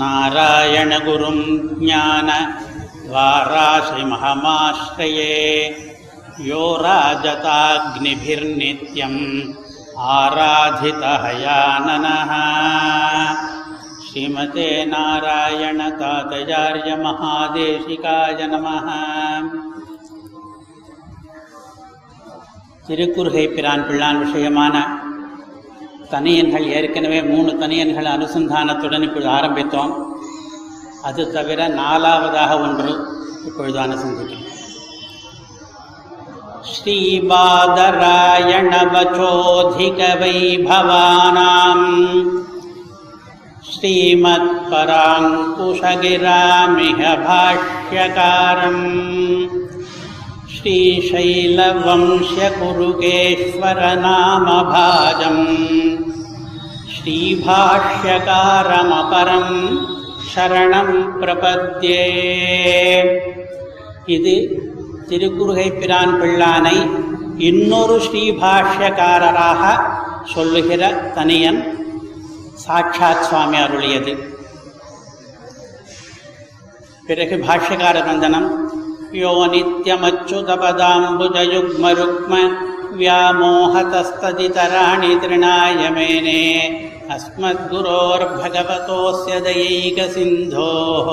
नारायणगुरुं ज्ञान वाराशिमहमाश्रये यो राजताग्निभिर्नित्यम् आराधितहयाननः श्रीमते नारायणतातयार्यमहादेशिकाय नमः திருக்குறுகை பிரான் பிள்ளான் விஷயமான தனியன்கள் ஏற்கனவே மூணு தனியன்கள் அனுசந்தானத்துடன் இப்பொழுது ஆரம்பித்தோம் அது தவிர நாலாவதாக ஒன்று இப்பொழுது அனுசந்திக்கிறோம் श्रीबादरायणवचोऽधिकवैभवानाम् श्रीमत्पराङ्कुशगिरामिह भाष्यकारम् श्रीशैलवंश्यकुरुकेश्वरनामभाजम् श्रीभाष्यकारमपरम् शरणं प्रपद्ये இது திருக்குறுகை பிரான் பிள்ளானை இன்னொரு ஸ்ரீபாஷ்யக்காரராக சொல்லுகிற தனியன் சாட்சாத் சுவாமி அருளியது பிறகு பாஷ்யகார வந்தனம் யோ நித்யமச்சுதபதாம்புஜயுக்மருக்ம व्यामोहतस्तदितराणि तृणाय मेने अस्मद्गुरोर्भगवतोऽस्य दयैकसिन्धोः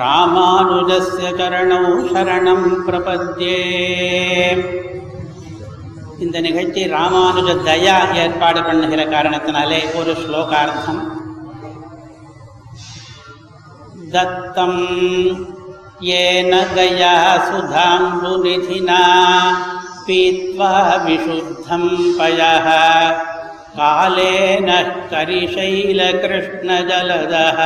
ராமானுஜஸ்ய சரணௌ சரணம் பிரபத்யே இந்த நிகழ்ச்சி ராமானுஜ தயா ஏற்பாடு பண்ணுகிற காரணத்தினாலே ஒரு ஸ்லோகார்த்தம் தத்தம் येन गया सुधाम्बुनिधिना पीत्वा विशुद्धं पयः। कालेन करिशैलकृष्णजलदः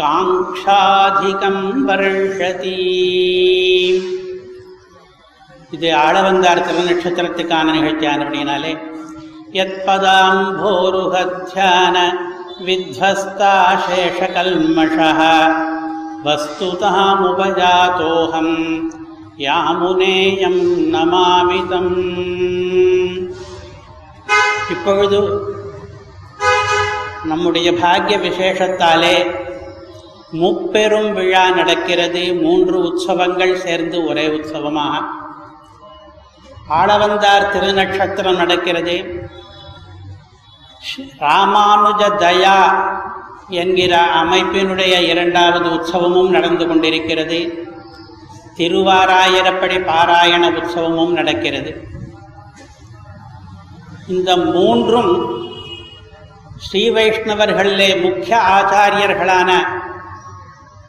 काङ्क्षाधिकं वर्षति। आडवङ्गार नक्षत्र निहत्यान् अपि ने यत्पदाम्भोरुहध्यान विध्वस्ताशेषकल्मषः வஸ்துதாமுபஜாத்தோகம் யாமுனேயம் நமாமிதம் இப்பொழுது நம்முடைய பாக்ய விசேஷத்தாலே முப்பெரும் விழா நடக்கிறது. மூன்று உற்சவங்கள் சேர்ந்து ஒரே உற்சவமாக. ஆளவந்தார் திருநட்சத்திரம் நடக்கிறது. ராமானுஜ தயா என்கிற அமைப்பினுடைய இரண்டாவது உற்சவமும் நடந்து கொண்டிருக்கிறது. திருவாராயிரப்படி பாராயண உற்சவமும் நடக்கிறது. இந்த மூன்றும் ஸ்ரீ வைஷ்ணவர்களிலே முக்கிய ஆச்சாரியர்களான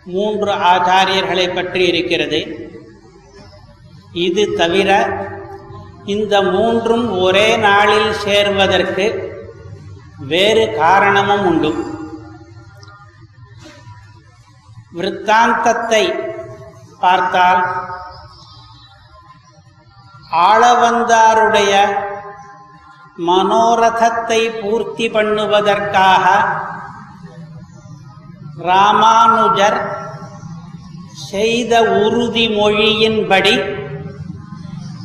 மூன்று ஆச்சாரியர்களை பற்றி இருக்கிறது. இது தவிர இந்த மூன்றும் ஒரே நாளில் சேர்வதற்கு வேறு காரணமும் உண்டு. விற்த்தாந்தத்தை பார்த்தால் ஆளவந்தாருடைய மனோரதத்தை பூர்த்தி பண்ணுவதற்காக ராமானுஜர் செய்த உறுதிமொழியின்படி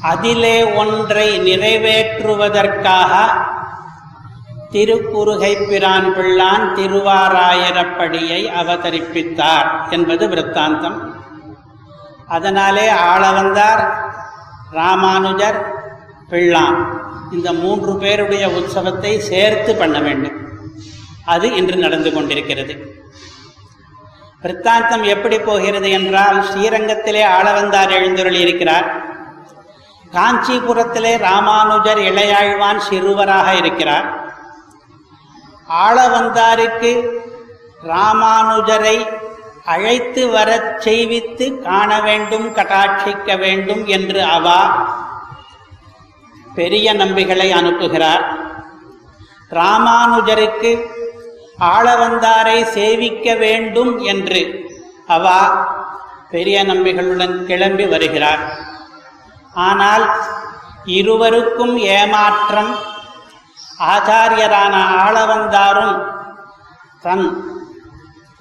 அதிலே ஒன்றை நிறைவேற்றுவதற்காக திருக்குறுகை பிரான் பிள்ளான் திருவாராயரப்படியை அவதரிப்பித்தார் என்பது விற்த்தாந்தம் அதனாலே ஆளவந்தார் ராமானுஜர் பிள்ளான். இந்த மூன்று பேருடைய உற்சவத்தை சேர்த்து பண்ண வேண்டும். அது இன்று நடந்து கொண்டிருக்கிறது. விற்த்தாந்தம் எப்படி போகிறது என்றால் ஸ்ரீரங்கத்திலே ஆளவந்தார் எழுந்தருளி இருக்கிறார். காஞ்சிபுரத்திலே ராமானுஜர் இளையாழ்வான் சிறுவராக இருக்கிறார். ஆளவந்தாருக்கு ராமானுஜரை அழைத்து வரச் செய்வித்து காண வேண்டும் கட்டாட்சிக்க வேண்டும் என்று அவா பெரிய நம்பிகளை அனுப்புகிறார். ராமானுஜருக்கு ஆளவந்தாரை சேவிக்க வேண்டும் என்று அவா பெரிய நம்பிகளுடன் கிளம்பி வருகிறார். ஆனால் இருவருக்கும் ஏமாற்றம் ஆச்சாரியரான ஆளவந்தாரும் தன்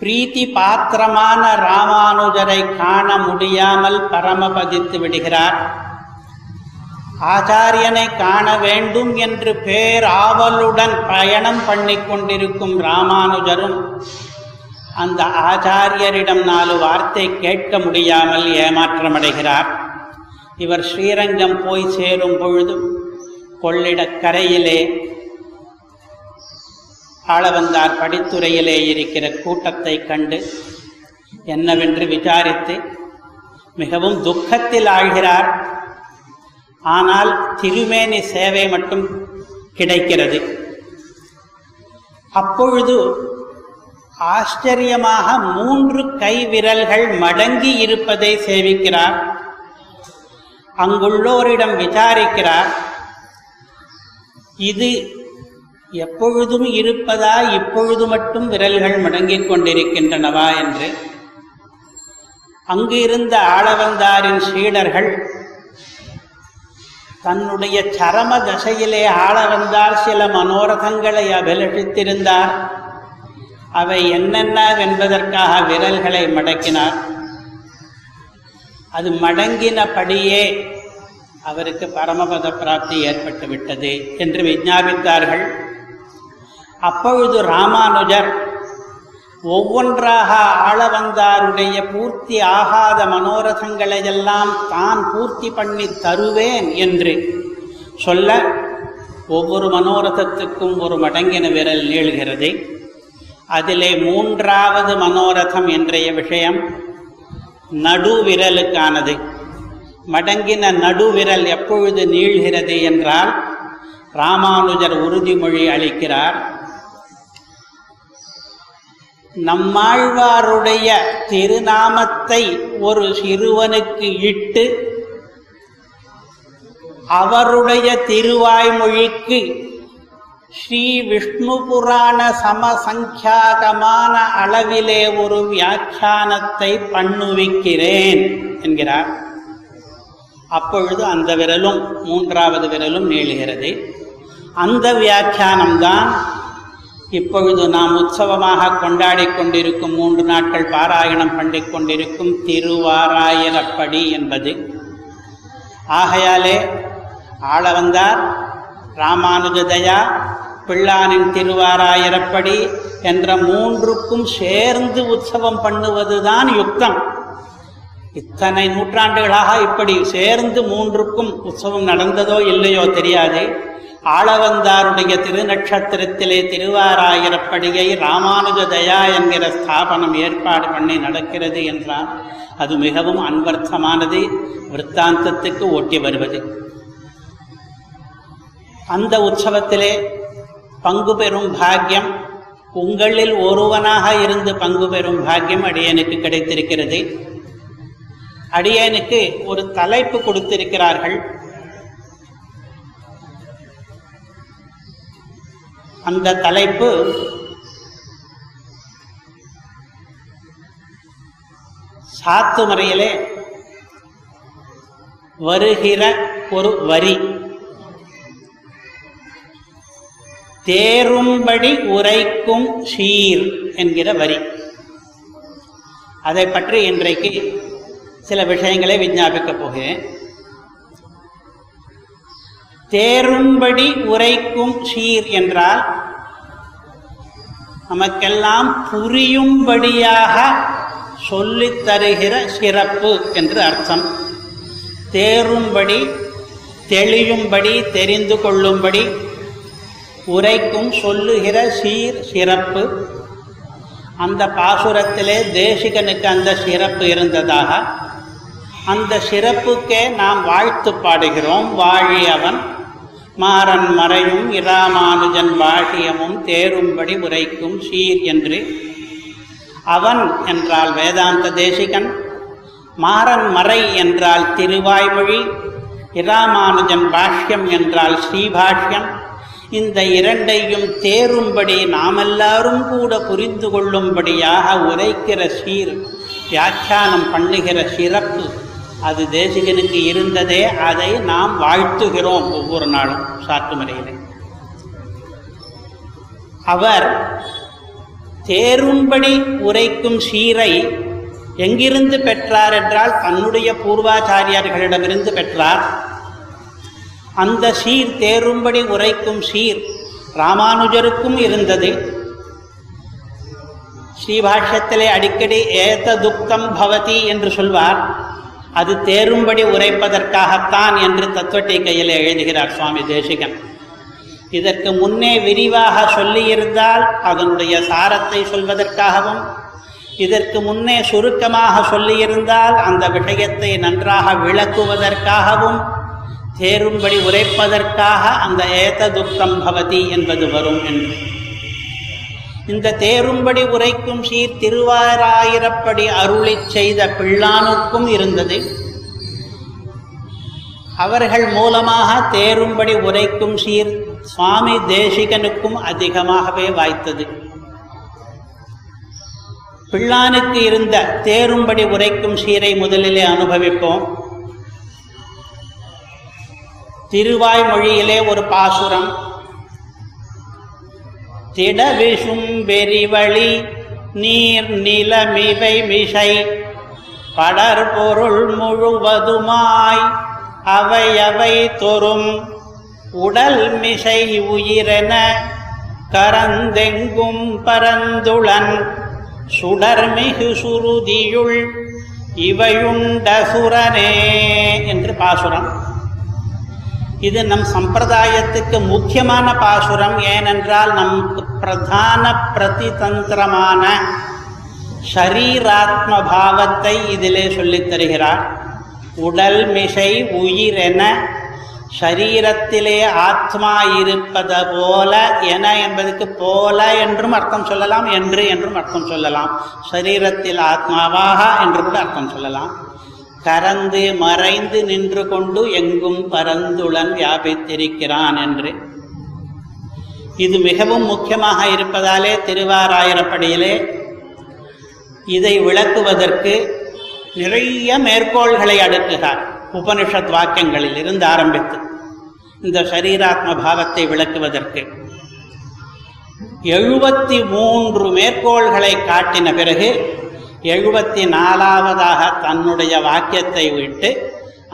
பிரீத்தி பாத்திரமான ராமானுஜரை காண முடியாமல் பரமபதித்து விடுகிறார். ஆச்சாரியனை காண வேண்டும் என்று பேராவலுடன் பயணம் பண்ணிக் கொண்டிருக்கும் ராமானுஜரும் அந்த ஆச்சாரியரிடம் நாலு வார்த்தை கேட்க முடியாமல் ஏமாற்றமடைகிறார். இவர் ஸ்ரீரங்கம் போய் சேரும் பொழுது கொள்ளிடக்கரையிலே ஆளவந்தார் படித்துறையிலே இருக்கிற கூட்டத்தை கண்டு என்னவென்று விசாரித்து மிகவும் துக்கத்தில் ஆழ்கிறார். ஆனால் திருமேனி சேவை மட்டும் கிடைக்கிறது. அப்பொழுது ஆச்சரியமாக மூன்று கை விரல்கள் மடங்கி இருப்பதை சேவிக்கிறார். அங்குள்ளோரிடம் விசாரிக்கிறார். இது எப்பொழுதும் இருப்பதா இப்பொழுது மட்டும் விரல்கள் மடங்கிக் கொண்டிருக்கின்றனவா என்று. அங்கிருந்த ஆளவந்தாரின் சீடர்கள் தன்னுடைய சரம தசையிலே ஆளவந்தார் சில மனோரதங்களை அபிலஷித்திருந்தார். அவை என்னென்ன என்பதற்காக விரல்களை மடக்கினார். அது மடங்கினபடியே அவருக்கு பரமபத பிராப்தி ஏற்பட்டு விட்டது என்று விஞ்ஞாபித்தார்கள். அப்பொழுது ராமானுஜர் ஒவ்வொன்றாக ஆளவந்தாருடைய பூர்த்தி ஆகாத மனோரதங்களையெல்லாம் தான் பூர்த்தி பண்ணி தருவேன் என்று சொல்ல ஒவ்வொரு மனோரதத்துக்கும் ஒரு மடங்கின விரல் நீள்கிறது. அதிலே மூன்றாவது மனோரதம் என்றைய விஷயம் நடுவிரலுக்கானது. மடங்கின நடுவிரல் எப்பொழுது நீள்கிறது என்றால் ராமானுஜர் உறுதிமொழி அளிக்கிறார் நம்மாழ்வாருடைய திருநாமத்தை ஒரு சிறுவனுக்கு இட்டு அவருடைய திருவாய்மொழிக்கு ஸ்ரீ விஷ்ணு புராண சமசங்கியாகமான அளவிலே ஒரு வியாக்கியானத்தை பண்ணுவிக்கிறேன் என்கிறார். அப்பொழுது அந்த விரலும் மூன்றாவது விரலும் நீளுகிறது. அந்த வியாக்கியானம்தான் இப்பொழுது நாம் உற்சவமாக கொண்டாடி கொண்டிருக்கும் மூன்று நாட்கள் பாராயணம் பண்ணிக் கொண்டிருக்கும் திருவாராயணப்படி என்பது. ஆகையாலே ஆளவந்தார் ராமானுஜதயா பிள்ளானின் திருவாராயிரப்படி என்ற மூன்றுக்கும் சேர்ந்து உற்சவம் பண்ணுவதுதான் யுக்தம். இத்தனை நூற்றாண்டுகளாக இப்படி சேர்ந்து மூன்றுக்கும் உற்சவம் நடந்ததோ இல்லையோ தெரியாது. ஆளவந்தாருடைய திருநட்சத்திரத்திலே திருவாராயிரப்படியை ராமானுஜ தயா என்கிற ஸ்தாபனம் ஏற்பாடு பண்ணி நடக்கிறது என்றால் அது மிகவும் அன்பர்த்தமானது விற்த்தாந்தத்துக்கு ஓட்டி வருவது. அந்த உற்சவத்திலே பங்கு பெறும் பாக்கியம் உங்களில் ஒருவனாக இருந்து பங்கு பெறும் பாக்கியம் அடியனுக்கு கிடைத்திருக்கிறது. அடியனுக்கு ஒரு தலைப்பு கொடுத்திருக்கிறார்கள். அந்த தலைப்பு சாத்துமறையிலே வருகிற ஒரு வரி. தேரும்படி உரைக்கும் சீர் என்கிற வரி. அதை பற்றி இன்றைக்கு சில விஷயங்களை விஞ்ஞாபிக்கப் போகிறேன். தேரும்படி உரைக்கும் சீர் என்றால் நமக்கெல்லாம் புரியும்படியாக சொல்லித் தருகிற சிறப்பு என்று அர்த்தம். தேரும்படி தெளியும்படி தெரிந்து கொள்ளும்படி உரைக்கும் சொல்லுகிற சீர் சிறப்பு. அந்த பாசுரத்திலே தேசிகனுக்கு அந்த சிறப்பு இருந்ததாக. அந்த சிறப்புக்கே நாம் வாழ்த்து பாடுகிறோம் வாழியவன். மாறன் மறையும் இராமானுஜன் பாஷியமும் தேரும்படி உரைக்கும் சீர் என்று. அவன் என்றால் வேதாந்த தேசிகன் மாறன் மறை என்றால் திருவாய்மொழி இராமானுஜன் பாஷ்யம் என்றால் ஸ்ரீபாஷ்யம். இந்த இரண்டையும் தேரும்படி நாமெல்லாரும் கூட புரிந்து கொள்ளும்படியாக உரைக்கிற சீர் வியாக்கியானம் பண்ணுகிற சிறப்பு. அது தேசிகனுக்கு இருந்ததே அதை நாம் வாழ்த்துகிறோம் ஒவ்வொரு நாளும் சாத்துமறையிலே அவர் தேரும்படி உரைக்கும் சீரை எங்கிருந்து பெற்றார் என்றால் தன்னுடைய பூர்வாச்சாரியார்களிடமிருந்து பெற்றார். அந்த சீர் தேரும்படி உரைக்கும் சீர் ராமானுஜருக்கும் இருந்தது. ஸ்ரீபாஷ்யத்திலே அடிக்கடி ஏத துக்தம் பவதி என்று சொல்வார். அது தேரும்படி உரைப்பதற்காகத்தான் என்று தத்துவட்டீக்கையில் எழுதுகிறார் சுவாமி தேசிகன். இதற்கு முன்னே விரிவாக சொல்லியிருந்தால் அதனுடைய சாரத்தை சொல்வதற்காகவும் இதற்கு முன்னே சுருக்கமாக சொல்லியிருந்தால் அந்த விஷயத்தை நன்றாக விளக்குவதற்காகவும் தேரும்படி உரைப்பதற்காக அந்த ஏததுக்கம் பவதி என்பது வரும் என்று. இந்த தேரும்படி உரைக்கும் சீர் திருவாராயிரப்படி அருளி செய்த பிள்ளானுக்கும் இருந்தது. அவர்கள் மூலமாக தேரும்படி உரைக்கும் சீர் சுவாமி தேசிகனுக்கும் அதிகமாகவே வாய்த்தது. பிள்ளானுக்கு இருந்த தேரும்படி உரைக்கும் சீரை முதலிலே அனுபவிப்போம். திருவாய்மொழியிலே ஒரு பாசுரம் திடவிசும் வெறிவழி நீர் நிலமிவை மிசை. படர் பொருள் முழுவதுமாய் அவை அவை தொறும். உடல் மிசை உயிரென கரந்தெங்கும் பரந்துளன். சுடர்மிகு சுருதியுள் இவையுண்டசுரனே என்று பாசுரம். இது நம் சம்பிரதாயத்துக்கு முக்கியமான பாசுரம். ஏனென்றால் நமக்கு பிரதான பிரதிதந்திரமான ஷரீராத்ம பாவத்தை இதிலே சொல்லித் தருகிறார். உடல் மிசை என ஷரீரத்திலே ஆத்மா இருப்பது போல என என்பதற்கு போல என்றும் அர்த்தம் சொல்லலாம் என்று என்றும் அர்த்தம் சொல்லலாம். சரீரத்தில் ஆத்மாவாக என்று கூட அர்த்தம் சொல்லலாம். கரந்து மறைந்து நின்று கொண்டு எங்கும் பரந்துளன் வியாபித்திருக்கிறான் என்று. இது மிகவும் முக்கியமாக இருப்பதாலே திருவாராயிரப்படியிலே இதை விளக்குவதற்கு நிறைய மேற்கோள்களை அடுக்குகிறார். உபனிஷத் வாக்கியங்களில் இருந்து ஆரம்பித்து இந்த சரீராத்ம பாவத்தை விளக்குவதற்கு. எழுபத்தி மூன்று மேற்கோள்களை காட்டின பிறகு எழுபத்தி நாலாவதாக தன்னுடைய வாக்கியத்தை விட்டு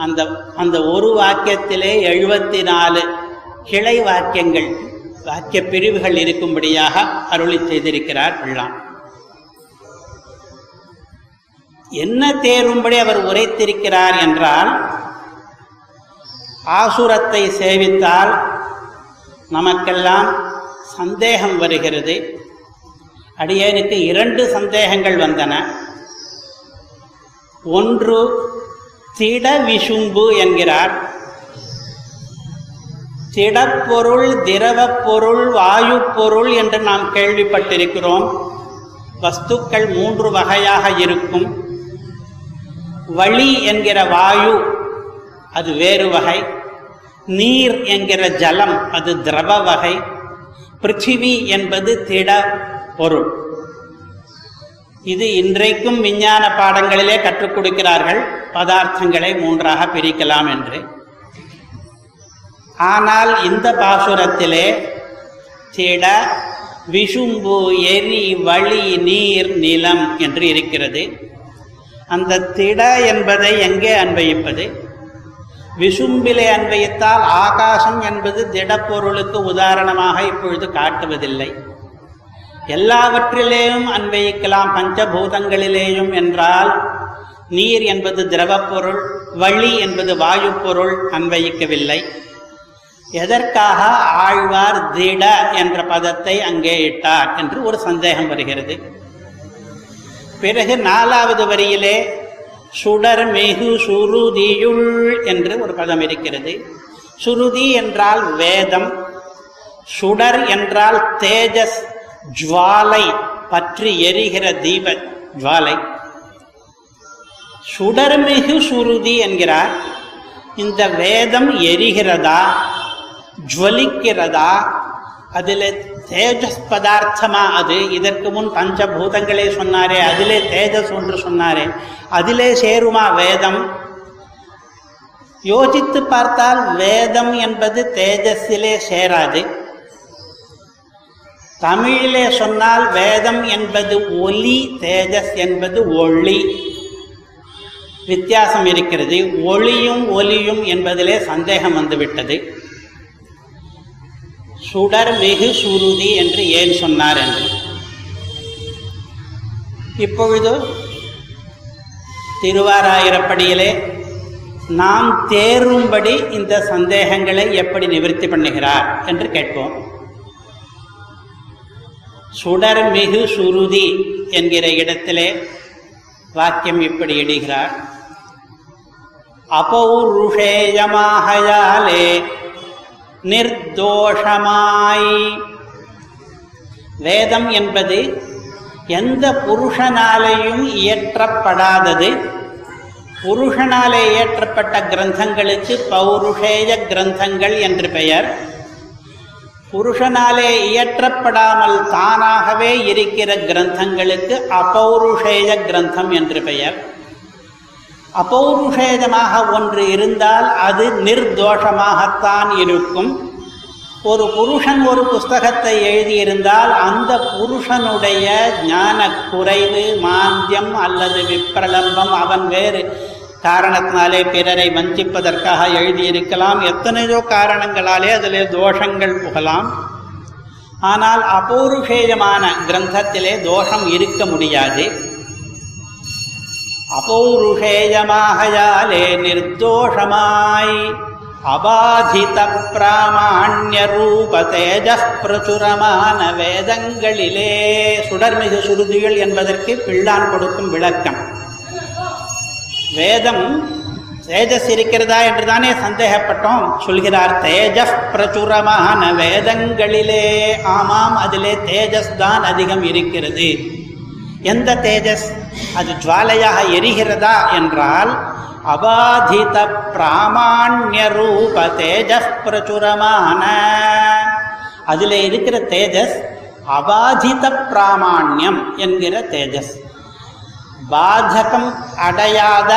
அந்த அந்த ஒரு வாக்கியத்திலே எழுபத்தி நாலு கிளை வாக்கியங்கள் வாக்கிய பிரிவுகள் இருக்கும்படியாக அருளி செய்திருக்கிறார் பிள்ளான் என்ன தேரும்படி அவர் உரைத்திருக்கிறார் என்றால் ஆசுரத்தை சேவித்தால் நமக்கெல்லாம் சந்தேகம் வருகிறது. அடியேனுக்கு இரண்டு சந்தேகங்கள் வந்தன. ஒன்று திட விசும்பு என்கிறார். திடப்பொருள் திரவப்பொருள் வாயு பொருள் என்று நாம் கேள்விப்பட்டிருக்கிறோம். வஸ்துக்கள் மூன்று வகையாக இருக்கும். வழி என்கிற வாயு அது வேறு வகை. நீர் என்கிற ஜலம் அது திரவ வகை. பிருத்திவி என்பது திட பொருள் இது இன்றைக்கும் விஞ்ஞான பாடங்களிலே கற்றுக் கொடுக்கிறார்கள். பதார்த்தங்களை மூன்றாக பிரிக்கலாம் என்று. ஆனால் இந்த பாசுரத்திலே திட விஷும்பு எரி வழி நீர் நிலம் என்று இருக்கிறது. அந்த திட என்பதை எங்கே அன்வயிப்பது விசும்பிலே அன்வயித்தால் ஆகாசம் என்பது திடப்பொருளுக்கு உதாரணமாக இப்பொழுது காட்டுவதில்லை. எல்லாவற்றிலேயும் அன்வயிக்கலாம் பஞ்சபூதங்களிலேயும் என்றால் நீர் என்பது திரவப்பொருள் வழி என்பது வாயு பொருள் அன்வயிக்கவில்லை எதற்காக ஆழ்வார் திட என்ற பதத்தை அங்கே இட்டார் என்று ஒரு சந்தேகம் வருகிறது. பிறகு நாலாவது வரியிலே சுடர் மிகு சுருதியுள் என்று ஒரு பதம் இருக்கிறது. சுருதி என்றால் வேதம் சுடர் என்றால் தேஜஸ் ஜுவாலை பற்றி எரிகிற தீப ஜுவாலை. சுடர்மிகு சுருதி என்கிறார். இந்த வேதம் எரிகிறதா? ஜுவலிக்கிறதா அதில் தேஜஸ் பதார்த்தமா அது இதற்கு முன் பஞ்சபூதங்களே சொன்னாரே அதிலே தேஜஸ் ஒன்று சொன்னாரே அதிலே சேருமா வேதம் யோசித்து பார்த்தால் வேதம் என்பது தேஜஸிலே சேராது தமிழிலே சொன்னால் வேதம் என்பது ஒலி தேஜஸ் என்பது ஒளி வித்தியாசம் இருக்கிறது ஒளியும் ஒலியும் என்பதிலே சந்தேகம் வந்துவிட்டது சுடர் மிகு சுருதி என்று ஏன் சொன்னார் என்று? இப்பொழுது திருவாராயிரப்படியிலே நாம் தேரும்படி இந்த சந்தேகங்களை எப்படி நிவர்த்தி பண்ணுகிறார் என்று கேட்போம். சுடர் மிகு சுருதி என்கிற இடத்திலே வாக்கியம் இப்படி இடுகிறார். அபௌருஷேயமாகையாலே நிர்தோஷமாய். வேதம் என்பது எந்த புருஷனாலேயும் இயற்றப்படாதது. புருஷனாலே இயற்றப்பட்ட கிரந்தங்களுக்கு பௌருஷேய கிரந்தங்கள் என்று பெயர். புருஷனாலே இயற்றப்படாமல் தானாகவே இருக்கிற கிரந்தங்களுக்கு அபௌருஷேய கிரந்தம் என்று பெயர். அபௌருஷேதமாக ஒன்று இருந்தால் அது நிர்தோஷமாகத்தான் இருக்கும். ஒரு புருஷன் ஒரு புஸ்தகத்தை எழுதியிருந்தால் அந்த புருஷனுடைய ஞான குறைவு மாந்தியம் அல்லது விப்பிரலம்பம் அவன் வேறு காரணத்தினாலே பிறரை வஞ்சிப்பதற்காக எழுதியிருக்கலாம். எத்தனையோ காரணங்களாலே அதிலே தோஷங்கள் புகலாம். ஆனால் அபௌருஷேயமான கிரந்தத்திலே தோஷம் இருக்க முடியாது. அபௌருஷேயமாகையாலே நிர்தோஷமாய். அபாதித பிராமாண்ய ரூப தேஜ பிரசுரமான வேதங்களிலே சுடர்மிகு சுருதிகள் என்பதற்கு பிள்ளான் கொடுக்கும் விளக்கம். வேதம் தேஜஸ் இருக்கிறதா என்று தானே சந்தேகப்பட்டோம். சொல்கிறார் தேஜஸ் பிரச்சுரமான வேதங்களிலே ஆமாம் அதிலே தேஜஸ் தான் அதிகம் இருக்கிறது. எந்த தேஜஸ்? அது ஜுவாலையாக எரிகிறதா என்றால் அபாதித பிராமான்ய ரூப தேஜஸ் பிரசுரமான. அதில் இருக்கிற தேஜஸ் அபாதித பிராமாண்யம் என்கிற தேஜஸ். பாதகம் அடையாத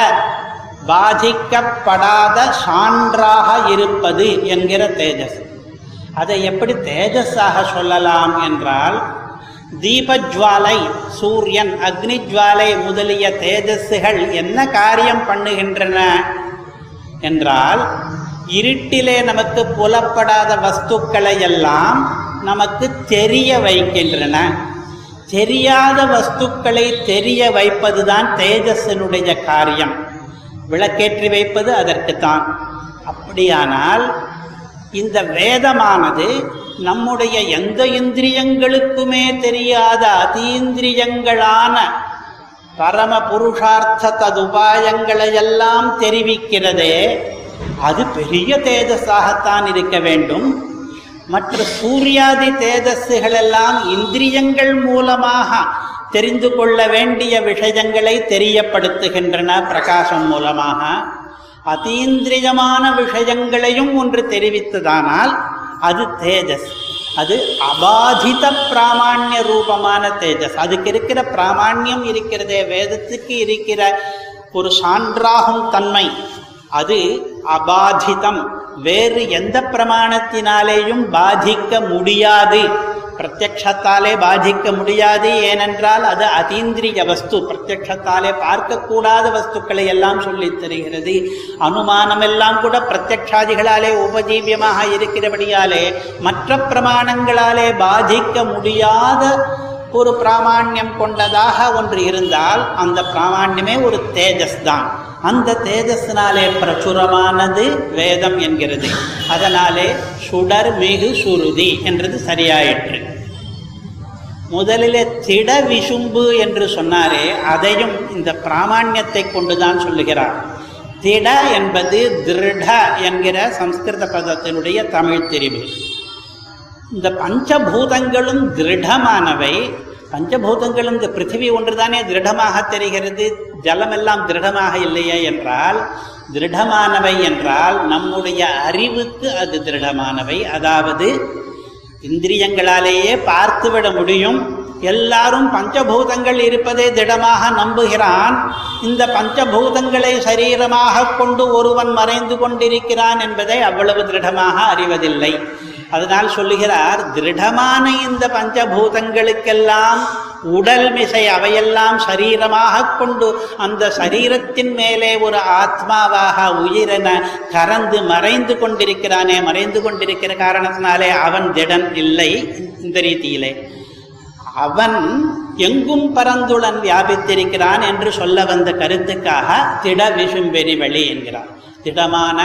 பாதிக்கப்படாத சான்றாக இருப்பது என்கிற தேஜஸ். அதை எப்படி தேஜஸாக சொல்லலாம் என்றால் தீபஜ்வாலை சூரியன் அக்னிஜ்வாலை முதலிய தேஜஸ்கள் என்ன காரியம் பண்ணுகின்றன? என்றால் இருட்டிலே நமக்கு புலப்படாத வஸ்துக்களை எல்லாம் நமக்கு தெரிய வைக்கின்றன. தெரியாத வஸ்துக்களை தெரிய வைப்பதுதான் தேஜஸினுடைய காரியம். விளக்கேற்றி வைப்பது அதற்குத்தான். அப்படியானால் இந்த வேதமானது நம்முடைய எந்த இந்திரியங்களுக்குமே தெரியாத அதீந்திரியங்களான பரம புருஷார்த்த ததுபாயங்களை எல்லாம் தெரிவிக்கிறதே அது பெரிய தேஜஸாகத்தான் இருக்க வேண்டும். மற்ற சூர்யாதி தேஜஸ்களெல்லாம் இந்திரியங்கள் மூலமாக தெரிந்து கொள்ள வேண்டிய விஷயங்களை தெரியப்படுத்துகின்றன பிரகாசம் மூலமாக. அதீந்திரியமான விஷயங்களையும் ஒன்று தெரிவித்ததானால் அது தேஜஸ். அது அபாதித பிராமாண்ய ரூபமான தேஜஸ். அதுக்கு இருக்கிற பிராமாண்யம் இருக்கிறதே வேதத்துக்கு இருக்கிற ஒரு சான்றாகும் தன்மை. அது அபாதிதம். வேறு எந்த பிரமாணத்தினாலேயும் பாதிக்க முடியாது. பிரத்யக்ஷத்தாலே பாதிக்க முடியாது ஏனென்றால் அது அதீந்திரிய வஸ்து. பிரத்யக்ஷத்தாலே பார்க்கக்கூடாத வஸ்துக்களை எல்லாம் சொல்லித் தருகிறது. அனுமானம் எல்லாம் கூட பிரத்யக்ஷாதிகளாலே உபஜீவியமாக இருக்கிறபடியாலே மற்ற பிரமாணங்களாலே பாதிக்க முடியாத ஒரு பிராமாண்யம் கொண்டதாக ஒன்று இருந்தால் அந்த பிராமான்யமே ஒரு தேஜஸ் தான் அந்த தேஜஸ்னாலே பிரச்சுரமானது வேதம் என்கிறது. அதனாலே சுடர் மிகு சுருதி என்றது சரியாயிற்று. முதலிலே திட விசும்பு என்று சொன்னாரே அதையும் இந்த பிராமான்யத்தை கொண்டுதான் சொல்லுகிறார். திட என்பது திருட என்கிற சம்ஸ்கிருத பதத்தினுடைய தமிழ் தெரிவு இந்த பஞ்சபூதங்களும் திருடமானவை. பஞ்சபூதங்களும் இந்த பிருத்திவி ஒன்றுதானே? திருடமாக தெரிகிறது. ஜலமெல்லாம் திருடமாக இல்லையே என்றால் திருடமானவை என்றால் நம்முடைய அறிவுக்கு அது திருடமானவை. அதாவது இந்திரியங்களாலேயே பார்த்துவிட முடியும். எல்லாரும் பஞ்சபூதங்கள் இருப்பதை திடமாக நம்புகிறான். இந்த பஞ்சபூதங்களை சரீரமாக கொண்டு ஒருவன் மறைந்து கொண்டிருக்கிறான் என்பதை அவ்வளவு திருடமாக அறிவதில்லை. அதனால் சொல்லுகிறார் திருடமான இந்த பஞ்சபூதங்களுக்கெல்லாம் உடல் மிசை அவையெல்லாம் சரீரமாக கொண்டு அந்த சரீரத்தின் மேலே ஒரு ஆத்மாவாக உயிரென கறந்து மறைந்து கொண்டிருக்கிறானே மறைந்து கொண்டிருக்கிற காரணத்தினாலே அவன் திடன் இல்லை இந்த ரீதியிலே. அவன் எங்கும் பரந்துளன் வியாபித்திருக்கிறான் என்று சொல்ல வந்த கருத்துக்காக திட விசும்பெரி வழி என்கிறான் திடமான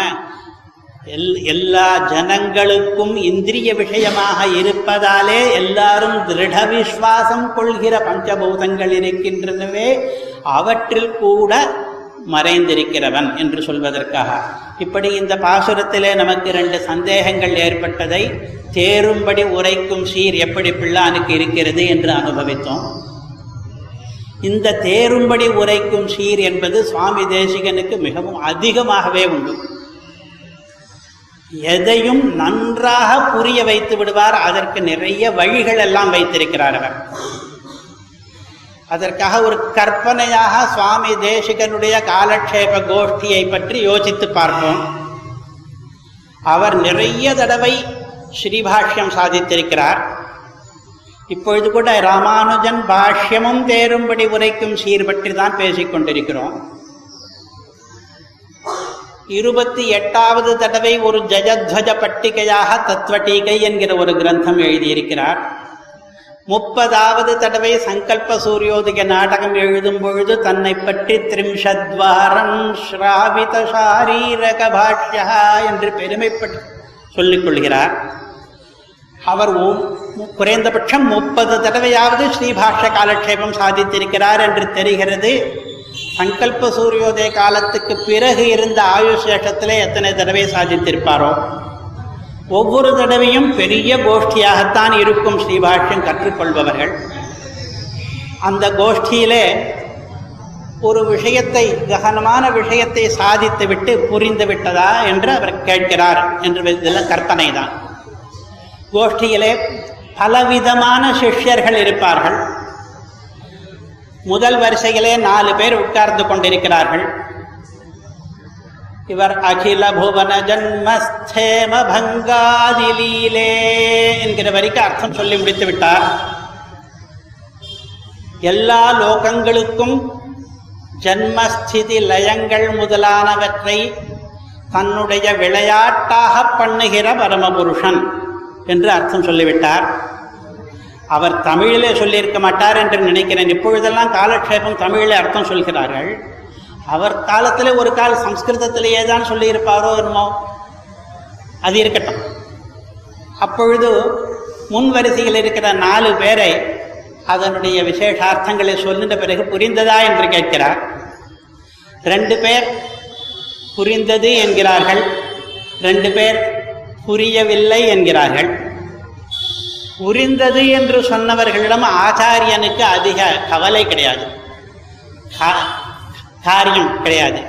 எல் எல்லா ஜனங்களுக்கும் இந்திரிய விஷயமாக இருப்பதாலே எல்லாரும் திருட விஸ்வாசம் கொள்கிற பஞ்சபூதங்கள் இருக்கின்றனவே அவற்றில் கூட மறைந்திருக்கிறவன் என்று சொல்வதற்காக. இப்படி இந்த பாசுரத்திலே நமக்கு ரெண்டு சந்தேகங்கள் ஏற்பட்டதை தேரும்படி உரைக்கும் சீர் எப்படி பிள்ளானுக்கு இருக்கிறது என்று அனுபவித்தோம். இந்த தேரும்படி உரைக்கும் சீர் என்பது சுவாமி தேசிகனுக்கு மிகவும் அதிகமாகவே உண்டு. எதையும் நன்றாக புரிய வைத்து விடுவார். அதற்கு நிறைய வழிகள் எல்லாம் வைத்திருக்கிறார் அவர். அதற்காக ஒரு கற்பனையாக சுவாமி தேசிகனுடைய காலக்ஷேப கோஷ்டியை பற்றி யோசித்து பார்ப்போம். அவர் நிறைய தடவை ஸ்ரீபாஷ்யம் சாதித்திருக்கிறார். இப்பொழுது கூட ராமானுஜன் பாஷ்யமும் தேரும்படி உரைக்கும் சீர் பற்றி தான் பேசிக் கொண்டிருக்கிறோம் இருபத்தி எட்டாவது தடவை ஒரு ஜஜத்வஜ பட்டிகையாக தத்துவட்டீகை என்கிற ஒரு கிரந்தம் எழுதியிருக்கிறார். முப்பதாவது தடவை சங்கல்ப சூரியோதய நாடகம் எழுதும் பொழுது தன்னை பற்றி திரிம்ஷத்வாரம் ஸ்ராவித சாரீரக பாஷ்யா என்று பெருமைப்பட்டு சொல்லிக் கொள்கிறார். அவர் குறைந்தபட்சம் முப்பது தடவையாவது ஸ்ரீபாஷ்ய காலக்ஷேபம் சாதித்திருக்கிறார் என்று தெரிகிறது. சங்கல்ப சூரியோதய காலத்துக்கு பிறகு இருந்த ஆயுஷேஷத்தில் எத்தனை தடவை சாதித்திருப்பாரோ? ஒவ்வொரு தடவையும் பெரிய கோஷ்டியாகத்தான் இருக்கும் ஸ்ரீபாஷ்யம் கற்றுக்கொள்பவர்கள். அந்த கோஷ்டியிலே ஒரு விஷயத்தை ககனமான விஷயத்தை சாதித்து விட்டு புரிந்து விட்டதா என்று அவர் கேட்கிறார் என்று இதெல்லாம் கற்பனை தான் கோஷ்டியிலே பலவிதமான சிஷ்யர்கள் இருப்பார்கள். முதல் வரிசையிலே நாலு பேர் உட்கார்ந்து கொண்டிருக்கிறார்கள். இவர் அகில புவன ஜன்மஸ்தேம பங்காதிலீலே என்கிற வரைக்கும் அர்த்தம் சொல்லி முடித்து விட்டார். எல்லா லோகங்களுக்கும் ஜன்மஸ்திதி லயங்கள் முதலானவற்றை தன்னுடைய விளையாட்டாக பண்ணுகிற பரமபுருஷன் என்று அர்த்தம் சொல்லிவிட்டார். அவர் தமிழிலே சொல்லியிருக்க மாட்டார் என்று நினைக்கிறேன். இப்பொழுதெல்லாம் காலக்ஷேபம் தமிழிலே அர்த்தம் சொல்கிறார்கள். அவர் காலத்தில் ஒரு கால் சம்ஸ்கிருதத்திலேயே தான் சொல்லியிருப்பாரோ என்னமோ. அது இருக்கட்டும். அப்பொழுது முன் வரிசையில் இருக்கிற நாலு பேரை அதனுடைய விசேஷார்த்தங்களை சொல்லின்ற பிறகு புரிந்ததா என்று கேட்கிறார். ரெண்டு பேர் புரிந்தது என்கிறார்கள். ரெண்டு பேர் புரியவில்லை என்கிறார்கள். புரிந்தது என்று சொன்னவர்களிடம் ஆச்சாரியனுக்கு அதிக கவலை கிடையாது. காரியம் கிடையாது.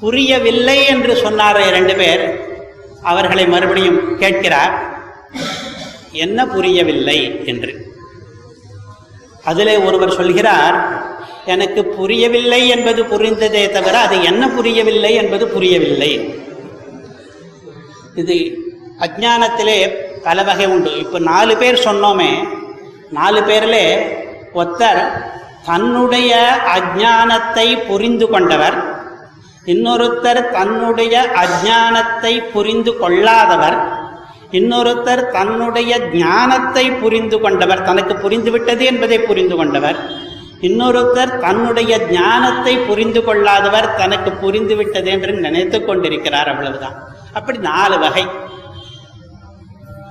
புரியவில்லை என்று சொன்னார் ரெண்டு பேர். அவர்களை மறுபடியும் கேட்கிறார் என்ன புரியவில்லை? என்று. அதிலே ஒருவர் சொல்கிறார் எனக்கு புரியவில்லை என்பது புரிந்ததே தவிர அது என்ன புரியவில்லை என்பது புரியவில்லை. இது அஜானத்திலே பல வகை உண்டு. இப்போ நாலு பேர் சொன்னோமே நாலு பேரில் ஒருத்தர் தன்னுடைய அஜானத்தை புரிந்து கொண்டவர் இன்னொருத்தர் தன்னுடைய அஜானத்தை புரிந்து கொள்ளாதவர் இன்னொருத்தர் தன்னுடைய ஞானத்தை புரிந்து கொண்டவர் தனக்கு புரிந்துவிட்டது என்பதை புரிந்து கொண்டவர் இன்னொருத்தர் தன்னுடைய ஞானத்தை புரிந்து கொள்ளாதவர் தனக்கு புரிந்துவிட்டது என்று நினைத்து கொண்டிருக்கிறார் அவ்வளவுதான். அப்படி நாலு வகை.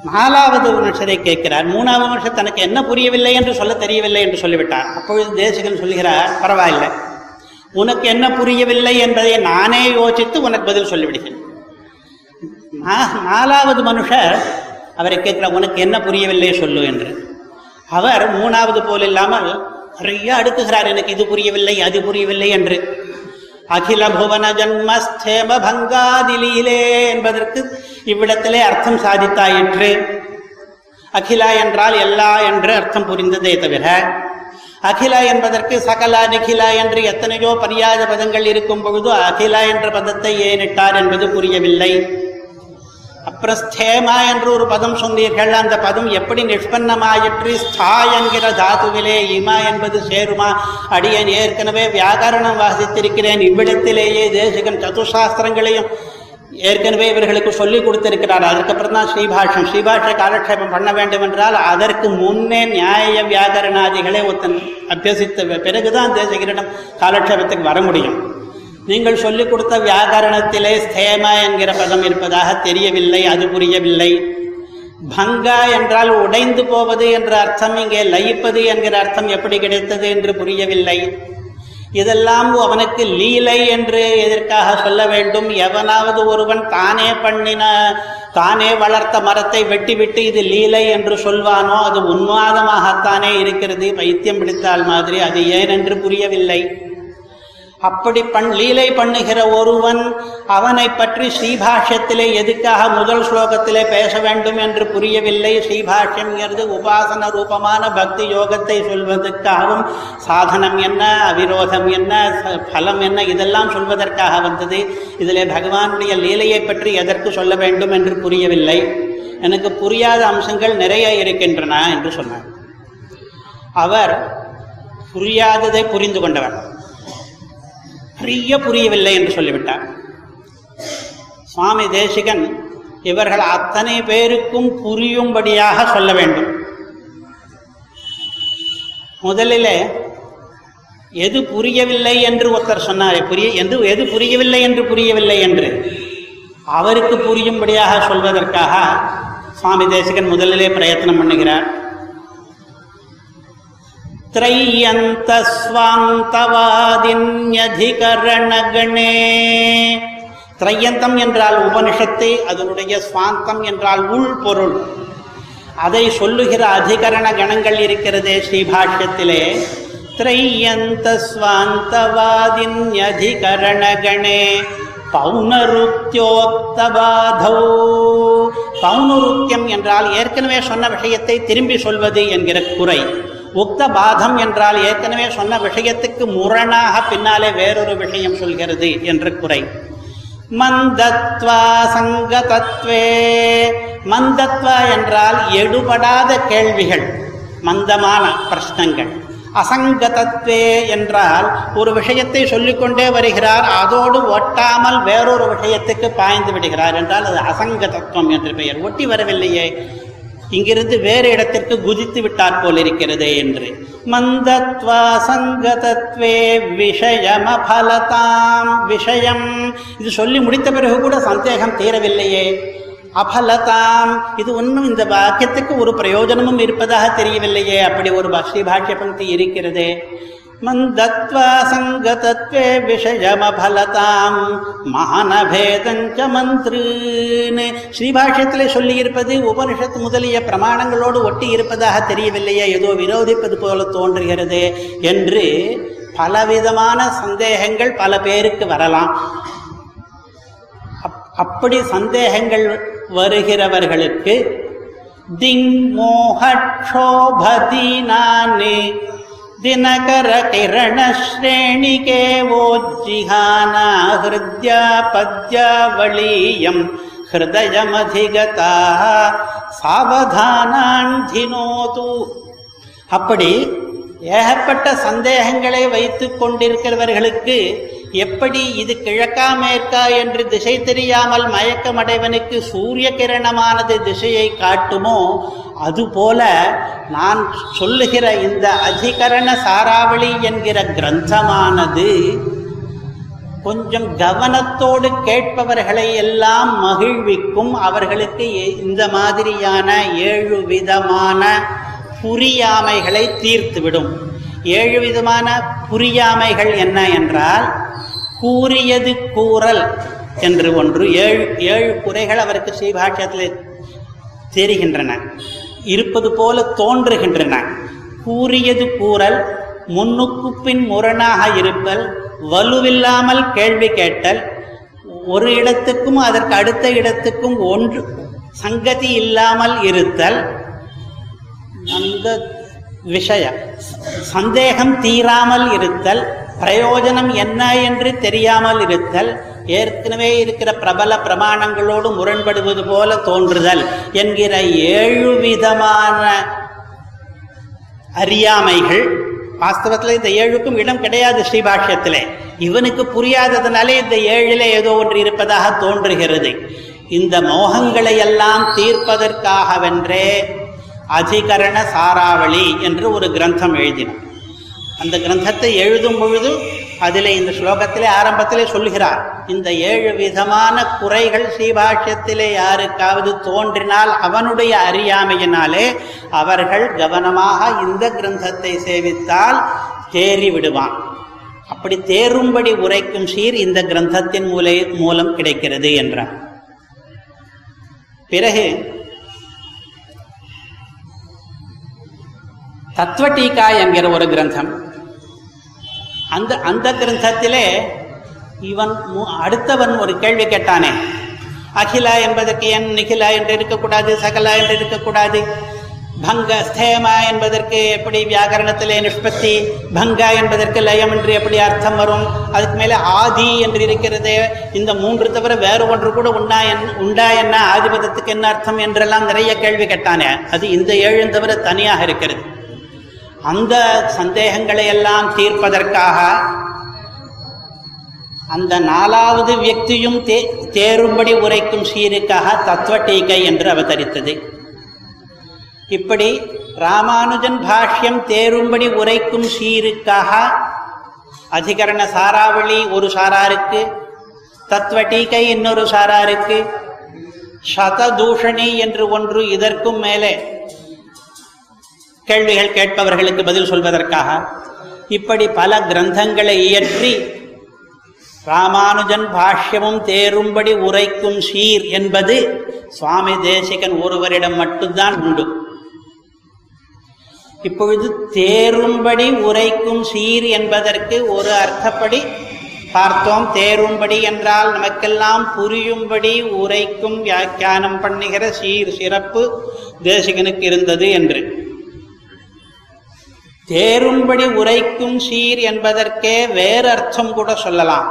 நாலாவது மனுஷரை கேட்கிறார். மூணாவது மனுஷர் தனக்கு என்ன புரியவில்லை என்று சொல்ல தெரியவில்லை என்று சொல்லிவிட்டார். அப்பொழுது தேசிகன் சொல்லுகிறார் பரவாயில்லை. உனக்கு என்ன புரியவில்லை என்பதை நானே யோசித்து உனக்கு பதில் சொல்லிவிடுகிறேன். நாலாவது மனுஷர் அவரை கேட்கிறார் உனக்கு என்ன புரியவில்லை சொல்லு என்று. அவர் மூணாவது போல் இல்லாமல் நிறைய அடுக்குகிறார் எனக்கு இது புரியவில்லை அது புரியவில்லை என்று. அகில புவன ஜன்மஸ்தேம பங்காதிலீலே என்பதற்கு இவ்விடத்திலே அர்த்தம் சாதித்தாயிற்று அகிலா என்றால் எல்லா என்று அர்த்தம் புரிந்ததே தவிர அகிலா என்பதற்கு சகலா நிகிலா என்று எத்தனையோ பரியாத பதங்கள் இருக்கும் பொழுது அகிலா என்ற பதத்தை ஏனிட்டார் என்பது புரியவில்லை. அப்புறம் ஸ்தேமா என்று ஒரு பதம் சொன்னீர்கள் அந்த பதம் எப்படி நிஷ்பன்னமாயிற்று? ஸ்தா என்கிற தாத்துவிலே இமா என்பது சேருமா? அடியன் ஏற்கனவே வியாகரணம் வாசித்திருக்கிறேன். இவ்விடத்திலேயே தேசிகன் சதுசாஸ்திரங்களையும் ஏற்கனவே இவர்களுக்கு சொல்லிக் கொடுத்திருக்கிறார். அதுக்கப்புறம் தான் ஸ்ரீபாஷம். ஸ்ரீபாஷ காலக்ஷேபம் பண்ண வேண்டும் என்றால் அதற்கு முன்னே நியாய வியாகரணாதிகளை ஒருத்தன் அபியசித்த பிறகுதான் தேசகிரிடம் காலக்ஷேபத்துக்கு வர முடியும். நீங்கள் சொல்லிக் கொடுத்த வியாகரணத்திலே ஸ்தேம என்கிற பதம் இருப்பதாக தெரியவில்லை அது புரியவில்லை. பங்கா என்றால் உடைந்து போவது என்ற அர்த்தம் இங்கே லயிப்பது என்கிற அர்த்தம் எப்படி கிடைத்தது என்று புரியவில்லை. இதெல்லாம் அவனுக்கு லீலை என்று எதற்காக சொல்ல வேண்டும்? எவனாவது ஒருவன் தானே பண்ணின தானே வளர்த்த மரத்தை வெட்டிவிட்டு இது லீலை என்று சொல்வானோ அது உன்மாதமாகத்தானே இருக்கிறது பைத்தியம் பிடித்தால் மாதிரி அது ஏன் என்று புரியவில்லை. அப்படி பண் லீலை பண்ணுகிற ஒருவன் அவனை பற்றி ஸ்ரீபாஷ்யத்திலே எதுக்காக முதல் ஸ்லோகத்திலே பேச வேண்டும் என்று புரியவில்லை? ஸ்ரீபாஷ்யம்ங்கிறது உபாசன ரூபமான பக்தி யோகத்தை சொல்வதற்காகவும் சாதனம் என்ன அவிரோதம் என்ன ச- பலம் என்ன இதெல்லாம் சொல்வதற்காக வந்தது. இதிலே பகவானுடைய லீலையை பற்றி எதற்கு சொல்ல வேண்டும் என்று புரியவில்லை. எனக்கு புரியாத அம்சங்கள் நிறைய இருக்கின்றன என்று சொன்னார். அவர் புரியாததை புரிந்து கொண்டவர். நிறைய புரியவில்லை என்று சொல்லிவிட்டார். சுவாமி தேசிகன் இவர்கள் அத்தனை பேருக்கும் புரியும்படியாக சொல்ல வேண்டும். முதலிலே எது புரியவில்லை என்று ஒருத்தர் சொன்னார் புரிய எது எது புரியவில்லை என்று புரியவில்லை என்று. அவருக்கு புரியும்படியாக சொல்வதற்காக சுவாமி தேசிகன் முதலிலே பிரயத்தனம் பண்ணுகிறார். திரையந்தஸ்வாந்தவாதின்யதிகரணகணே. திரையந்தம் என்றால் உபனிஷத்தை அதனுடைய ஸ்வாந்தம் என்றால் உள்பொருள். அதை சொல்லுகிற அதிகரண கணங்கள் இருக்கிறதே ஸ்ரீபாஷ்யத்திலே. திரையந்த ஸ்வாந்தவாதின்யதிகரணகணே பௌனருத்தியோக்தபாதௌ பௌனருத்தியம் என்றால் ஏற்கனவே சொன்ன விஷயத்தை திரும்பி சொல்வது என்கிற குறை. உக்த பாதம் என்றால் ஏற்கனவே சொன்ன விஷயத்துக்கு முரணாக பின்னாலே வேறொரு விஷயம் சொல்கிறது என்று குறை. மந்தத்வா சங்கதத்வே. மந்தத்வா என்றால் எடுபடாத கேள்விகள் மந்தமான பிரश्னங்கள் அசங்கதத்வே என்றால் ஒரு விஷயத்தை சொல்லிக்கொண்டே வருகிறார் அதோடு ஒட்டாமல் வேறொரு விஷயத்துக்கு பாய்ந்து விடுகிறார் என்றால் அது அசங்கதத்துவம் என்று பெயர். ஒட்டி வரவில்லையே. இங்கிருந்து வேறு இடத்திற்கு குதித்து விட்டார் போல் இருக்கிறது என்று. மந்தத்வா சங்கதத்வே விஷயமபலதாம் விஷயம். இது சொல்லி முடித்த பிறகு கூட சந்தேகம் தீரவில்லையே. அபலதாம் இது ஒன்றும் இந்த வாக்கியத்துக்கு ஒரு பிரயோஜனமும் இருப்பதாக தெரியவில்லையே. அப்படி ஒரு ஸ்ரீ பாஷ்ய பங்கி இருக்கிறதே. மந்தத்வா சங்கதத்வே விஷயமபலதாம். மானபேதஞ்ச மந்திருன்னு ஸ்ரீபாஷ்யத்தில் சொல்லியிருப்பது உபனிஷத் முதலிய பிரமாணங்களோடு ஒட்டி இருப்பதாக தெரியவில்லையே ஏதோ விரோதிப்பது போல தோன்றுகிறது என்று பலவிதமான சந்தேகங்கள் பல பேருக்கு வரலாம். அப்- அப்படி சந்தேகங்கள் வருகிறவர்களுக்கு திங்மோகோபதீனானி தினகர கிரண ஸ்ரேணிகே ஹிருத்யா பத்யாவளீயம் ஹிருதயமதிகதா சாவதானாந்தினோது அப்படி ஏகப்பட்ட சந்தேகங்களை வைத்துக் கொண்டிருக்கிறவர்களுக்கு எப்படி இது கிழக்கா மேற்கா என்று திசை தெரியாமல் மயக்கமடைவனுக்கு சூரிய கிரணமானது திசையை காட்டுமோ அதுபோல நான் சொல்லுகிற இந்த அதிகரண சாராவளி என்கிற கிரந்தமானது கொஞ்சம் கவனத்தோடு கேட்பவர்களை எல்லாம் மகிழ்விக்கும். அவர்களுக்கு இந்த மாதிரியான ஏழு விதமான புரியாமைகளை தீர்த்துவிடும். ஏழு விதமான புரியாமைகள் என்ன என்றால் கூறியது கூறல் என்று ஒன்று ஏழு ஏழு குறைகள் அவருக்கு ஸ்ரீபாஷ்யத்தில் தெரிகின்றன இருப்பது போல தோன்றுகின்றன. கூறியது கூறல் முன்னுக்கு பின் முரணாக இருப்பல் வலுவில்லாமல் கேள்வி கேட்டல் ஒரு இடத்துக்கும் அதற்கு அடுத்த இடத்துக்கும் ஒன்று சங்கதி இல்லாமல் இருத்தல் அந்த விஷயம் சந்தேகம் தீராமல் இருத்தல் பிரயோஜனம் என்ன என்று தெரியாமல் இருத்தல் ஏற்கனவே இருக்கிற பிரபல பிரமாணங்களோடு முரண்படுவது போல தோன்றுதல் என்கிற ஏழு விதமான அறியாமைகள் வாஸ்தவத்தில் இந்த ஏழுக்கும் இடம் கிடையாது ஸ்ரீபாஷ்யத்திலே இவனுக்கு புரியாததுனாலே இந்த ஏழிலே ஏதோ ஒன்று இருப்பதாக தோன்றுகிறது. இந்த மோகங்களை எல்லாம் தீர்ப்பதற்காகவென்றே அதிகரண சாராவளி என்று ஒரு கிரந்தம் எழுதினார் அந்த கிரந்தத்தை எழுதும் பொழுது அதிலே இந்த ஸ்லோகத்திலே ஆரம்பத்திலே சொல்கிறார் இந்த ஏழு விதமான குறைகள் ஸ்ரீபாஷ்யத்திலே யாருக்காவது தோன்றினால் அவனுடைய அறியாமையினாலே அவர்கள் கவனமாக இந்த கிரந்தத்தை சேவித்தால் தேறி விடுவான் அப்படி தேரும்படி உரைக்கும் சீர் இந்த கிரந்தத்தின் மூலை மூலம் கிடைக்கிறது என்றார். பிறகு தத்வடீகா என்கிற ஒரு கிரந்தம் அந்த அந்த கிரந்தத்திலே இவன் அடுத்தவன் ஒரு கேள்வி கேட்டானே. அகிலா என்பதற்கு என் நிகிலா என்று இருக்கக்கூடாது சகலா என்று இருக்கக்கூடாது. பங்க ஸ்தேமா என்பதற்கு எப்படி வியாகரணத்திலே நிஷ்பத்தி பங்கா என்பதற்கு லயம் என்று எப்படி அர்த்தம் வரும்? அதுக்கு மேலே ஆதி என்று இருக்கிறது. இந்த மூன்று தவிர வேறு ஒன்று கூட உண்டா என் உண்டா என்ன? ஆதிபதத்துக்கு என்ன அர்த்தம் என்றெல்லாம் நிறைய கேள்வி கேட்டானே. அது இந்த ஏழும் தவிர தனியாக இருக்கிறது. அந்த சந்தேகங்களை எல்லாம் தீர்ப்பதற்காக அந்த நாலாவது வியக்தியும் தே தேரும்படி உரைக்கும் சீருக்காக தத்துவ டீகை என்று அவதரித்தது. இப்படி ராமானுஜன் பாஷ்யம் தேரும்படி உரைக்கும் சீருக்காக அதிகரண சாராவளி ஒரு சாராருக்கு தத்துவ டீகை இன்னொரு சாராருக்கு சததூஷணி என்று ஒன்று இதற்கும் மேலே கேள்விகள் கேட்பவர்களுக்கு பதில் சொல்வதற்காக இப்படி பல கிரந்தங்களை இயற்றி ராமானுஜன் பாஷ்யமும் தேரும்படி உரைக்கும் சீர் என்பது சுவாமி தேசிகன் ஒருவரிடம் மட்டும்தான் உண்டு. இப்பொழுது தேரும்படி உரைக்கும் சீர் என்பதற்கு ஒரு அர்த்தப்படி பார்த்தோம். தேரும்படி என்றால் நமக்கெல்லாம் புரியும்படி உரைக்கும் வியாக்கியானம் பண்ணுகிற சீர் சிறப்பு தேசிகனுக்கு இருந்தது என்று. தேரும்படி உரைக்கும் சீர் என்பதற்கே வேறு அர்த்தம் கூட சொல்லலாம்.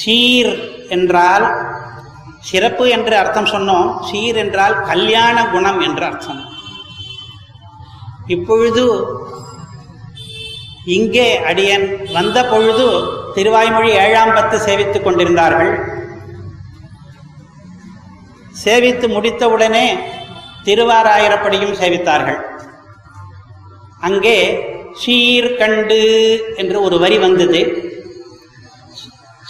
சீர் என்றால் சிறப்பு என்று அர்த்தம் சொன்னோம். சீர் என்றால் கல்யாண குணம் என்று அர்த்தம். இப்பொழுது இங்கே அடியன் வந்த பொழுது திருவாய்மொழி ஏழாம் பத்து சேவித்துக் கொண்டிருந்தார்கள். சேவித்து முடித்தவுடனே திருவாராயிரப்படியும் சேவித்தார்கள். அங்கே சீர்கண்டு என்று ஒரு வரி வந்தது.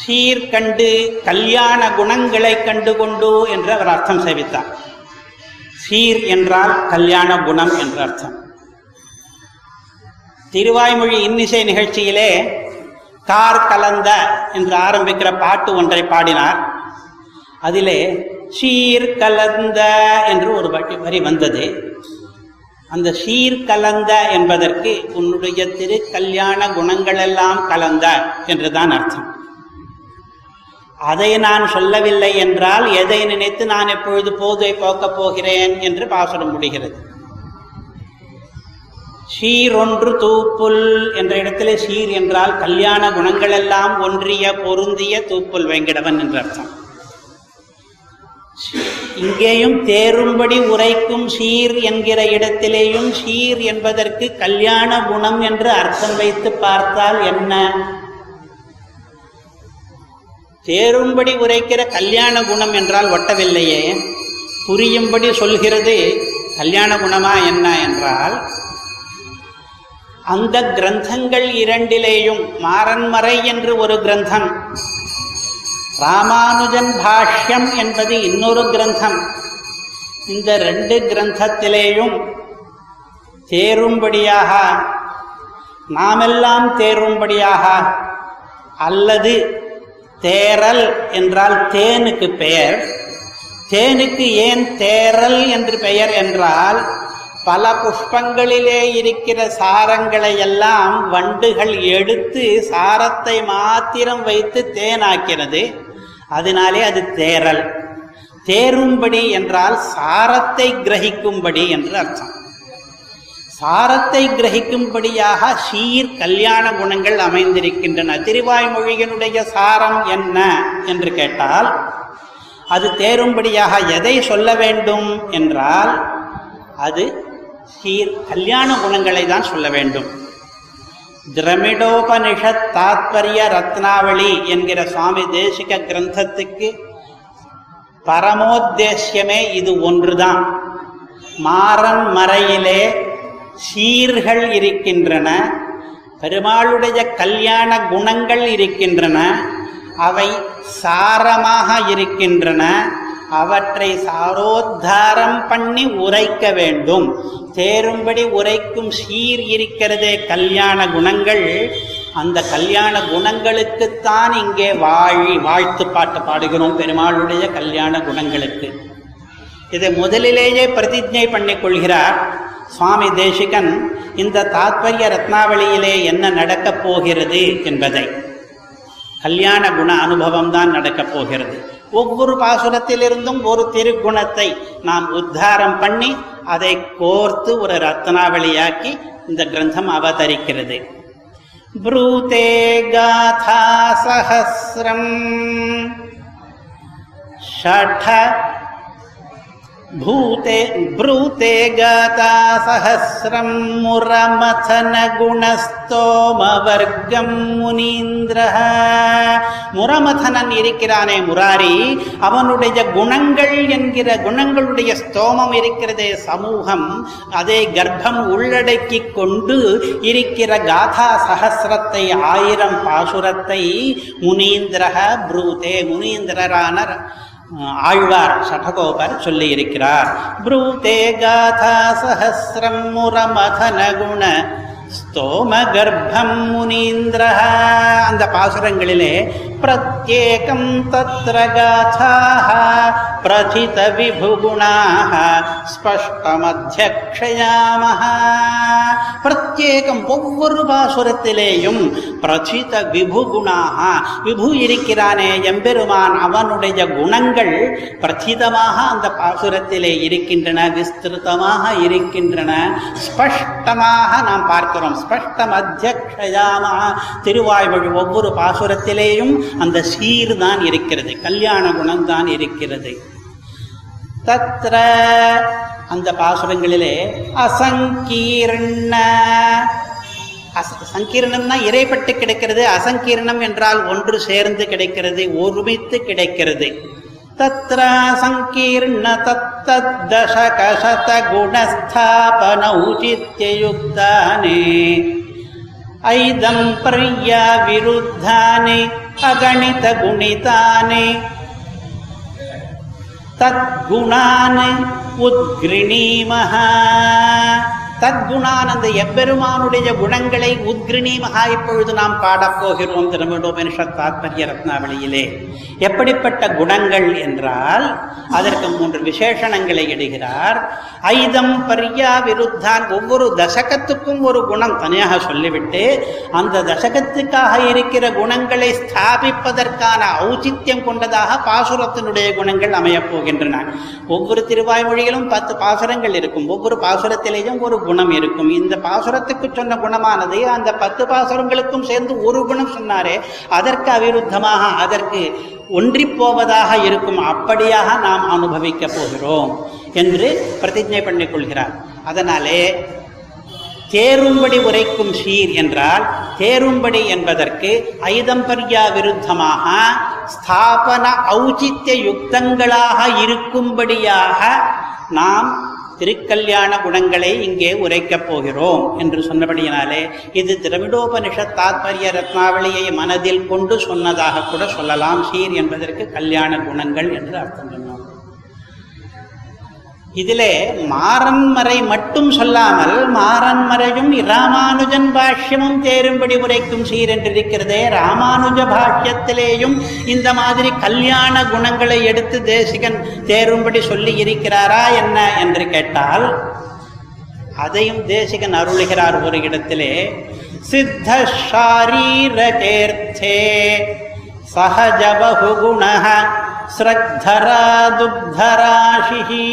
சீர்கண்டு கல்யாண குணங்களை கண்டு கொண்டு என்று அவர் அர்த்தம் சேவித்தார் சீர் என்றால் கல்யாண குணம் என்று அர்த்தம். திருவாய்மொழி இன்னிசை நிகழ்ச்சியிலே கார் கலந்த என்று ஆரம்பிக்கிற பாட்டு ஒன்றை பாடினார். அதிலே சீர் கலந்த என்று ஒரு வரி வந்தது. அந்த சீர் கலந்த என்பதற்கு உன்னுடைய திரு கல்யாண குணங்களெல்லாம் கலந்த என்றுதான் அர்த்தம். அதை நான் சொல்லவில்லை என்றால் எதை நினைத்து நான் எப்பொழுது போதை போக்கப் போகிறேன் என்று பாசுரம் முடிகிறது. சீரொன்று தூப்புல் என்ற இடத்திலே சீர் என்றால் கல்யாண குணங்களெல்லாம் ஒன்றிய பொருந்திய தூப்புல் வெங்கடவன் என்று அர்த்தம். இங்கேயும் தேரும்படி உரைக்கும் சீர் என்கிற இடத்திலேயும் சீர் என்பதற்கு கல்யாண குணம் என்று அர்த்தம் வைத்து பார்த்தால் என்ன? தேரும்படி உரைக்கிற கல்யாண குணம் என்றால் ஒட்டவில்லையே. புரியும்படி சொல்கிறது கல்யாண குணமா என்ன என்றால் அந்த கிரந்தங்கள் இரண்டிலேயும் மாறன்மறை என்று ஒரு கிரந்தம். ராமானுஜன் பாஷ்யம் என்பது இன்னொரு கிரந்தம். இந்த ரெண்டு கிரந்தத்திலேயும் தேரும்படியாக நாமெல்லாம் தேரும்படியாக அல்லது தேரல் என்றால் தேனுக்கு பெயர். தேனுக்கு ஏன் தேரல் என்று பெயர் என்றால் பல புஷ்பங்களிலே இருக்கிற சாரங்களை எல்லாம் வண்டுகள் எடுத்து சாரத்தை மாத்திரம் வைத்து தேனாக்கிறது. அதனாலே அது தேரல் தேரும்படி என்றால் சாரத்தை கிரகிக்கும்படி என்று அர்த்தம். சாரத்தை கிரகிக்கும்படியாக சீர் கல்யாண குணங்கள் அமைந்திருக்கின்றன. திருவாய்மொழியினுடைய சாரம் என்ன என்று கேட்டால் அது தேரும்படியாக எதை சொல்ல வேண்டும் என்றால் அது சீர் கல்யாண குணங்களை தான் சொல்ல வேண்டும். திரமிடோபனிஷத் தாத்பரிய ரத்னாவளி என்கிற சுவாமி தேசிக கிரந்தத்துக்கு பரமோத்தேசியமே இது ஒன்றுதான். மாறன் மறையிலே சீர்கள் இருக்கின்றன பெருமாளுடைய கல்யாண குணங்கள் இருக்கின்றன அவை சாரமாக இருக்கின்றன அவற்றை சாரோத்தாரம் பண்ணி உரைக்க வேண்டும். தேரும்படி உரைக்கும் சீர் இருக்கிறதே கல்யாண குணங்கள். அந்த கல்யாண குணங்களுக்குத்தான் இங்கே வாழி வாழ்த்து பாட்டு பாடுகிறோம் பெருமாளுடைய கல்யாண குணங்களுக்கு. இதை முதலிலேயே பிரதிஜை பண்ணிக் கொள்கிறார் சுவாமி தேசிகன் இந்த தாத்பரிய ரத்னாவளியிலே என்ன நடக்கப் போகிறது என்பதை. கல்யாண குண அனுபவம் தான் நடக்கப் போகிறது. ஒவ்வொரு பாசுரத்திலிருந்தும் ஒரு திருக்குணத்தை நாம் உத்தாரம் பண்ணி அதை கோர்த்து ஒரு ரத்னாவளியாக்கி இந்த கிரந்தம் அவதரிக்கிறது. ப்ரூதே காதா சஹசிரம் ஷட भूते ब्रूते गाता सहस्रं முரமதனகுணஸ்தோமவர்க்கம் முனீந்திரः முரமதனன் இருக்கிறானே முராரி அவனுடைய குணங்கள் என்கிற குணங்களுடைய ஸ்தோமம் இருக்கிறதே சமூகம் அதை கர்ப்பம் உள்ளடக்கி கொண்டு இருக்கிற காதா சகசிரத்தை ஆயிரம் பாசுரத்தை முனீந்திரக ப்ரூதே முனீந்திரரான ஆழ்வார் சடகோபர் சொல்லியிருக்கிறார். ப்ரூதே காதா சஹசிரம் முரமதன குண ஸ்தோம கர்ப்பம் முனீந்திர அந்த பாசுரங்களிலே பிரத்யேகம் தத்ர காதாக பிரதித விபுகுணாக ஸ்பஷ்டமத்தியக்ஷயாமஹ பிரத்யேகம் ஒவ்வொரு பாசுரத்திலேயும் பிரதித விபுகுணாக விபு இருக்கிறானே எம்பெருமான் அவனுடைய குணங்கள் பிரதிதமாக அந்த பாசுரத்திலே இருக்கின்றன விஸ்திருத்தமாக இருக்கின்றன. ஸ்பஷ்டமாக நாம் பார்க்க பார்க்கிறோம் ஸ்பஷ்டம் அத்தியக்ஷயாமஹ திருவாய்மொழி ஒவ்வொரு பாசுரத்திலேயும் அந்த சீர் தான் இருக்கிறது. கல்யாண குணம் தான் இருக்கிறது. தத்ர அந்த பாசுரங்களிலே அசங்கீர்ண. அச- சங்கீர்ணம்னா இறைப்பட்டு கிடைக்கிறது. அசங்கீர்ணம் என்றால் ஒன்று சேர்ந்து கிடைக்கிறது ஒருமித்து கிடைக்கிறது. तत्र सङ्कीर्णतत्तद्दशकशतगुणस्थापनौचित्ययुक्तानि ऐदम्प्रयाविरुद्धानि अगणितगुणितानि। तद्गुणान् उद्गृणीमः தத்குணான் அந்த எப்பெருமானுடைய குணங்களை உத்கிருணீமஹா இப்பொழுது நாம் பாடப் போகிறோம் திருமணோபனிஷத் தாத்பரிய ரத்னாவளியிலே. எப்படிப்பட்ட குணங்கள் என்றால் அதற்கு மூன்று விசேஷணங்களை இடுகிறார். ஐதம் பர்யா விருத்தான் ஒவ்வொரு தசகத்துக்கும் ஒரு குணம் தனியாக சொல்லிவிட்டு அந்த தசகத்துக்காக இருக்கிற குணங்களை ஸ்தாபிப்பதற்கான ஔச்சித்யம் கொண்டதாக பாசுரத்தினுடைய குணங்கள் அமையப் போகின்றன. ஒவ்வொரு திருவாய்மொழியிலும் பத்து பாசுரங்கள் இருக்கும். ஒவ்வொரு பாசுரத்திலேயும் ஒரு குணம் இருக்கும். இந்த பாசுரத்துக்கு சொன்ன குணமானது அந்த பத்து பாசுரங்களுக்கும் சேர்ந்து ஒரு குணம் சொன்னாரே அதற்கு அவிருத்தமாக அதற்கு ஒன்றிப்போவதாக இருக்கும். அப்படியாக நாம் அனுபவிக்க போகிறோம் என்று பிரதிஜை பண்ணிக் கொள்கிறார். அதனாலே தேரும்படி உரைக்கும் சீர் என்றால் தேரும்படி என்பதற்கு ஐதம்பர்யா விருத்தமாக ஸ்தாபன ஔச்சித்ய யுக்தங்களாக இருக்கும்படியாக நாம் திருக்கல்யாண குணங்களை இங்கே உரைக்கப் போகிறோம் என்று சொன்னபடியினாலே இது திரவிடோபனிஷத் தாத்பரிய ரத்னாவளியை மனதில் கொண்டு சொன்னதாக கூட சொல்லலாம். சீர் என்பதற்கு கல்யாண குணங்கள் என்று அர்த்தம். சொன்னோம் இதிலே மாறன்மறை மட்டும் சொல்லாமல் மாறன்மறையும் ராமானுஜன் பாஷ்யமும் தேரும்படி உரைக்கும் சீர் என்றிருக்கிறதே. ராமானுஜ பாஷ்யத்திலேயும் இந்த மாதிரி கல்யாண குணங்களை எடுத்து தேசிகன் தேரும்படி சொல்லி இருக்கிறாரா என்ன என்று கேட்டால் அதையும் தேசிகன் அருளுகிறார் ஒரு இடத்திலே. சித்த சாரீரகேர்த்தே சகஜ பகுகுண ஸ்ரத்தரா துப்தராஷிஹி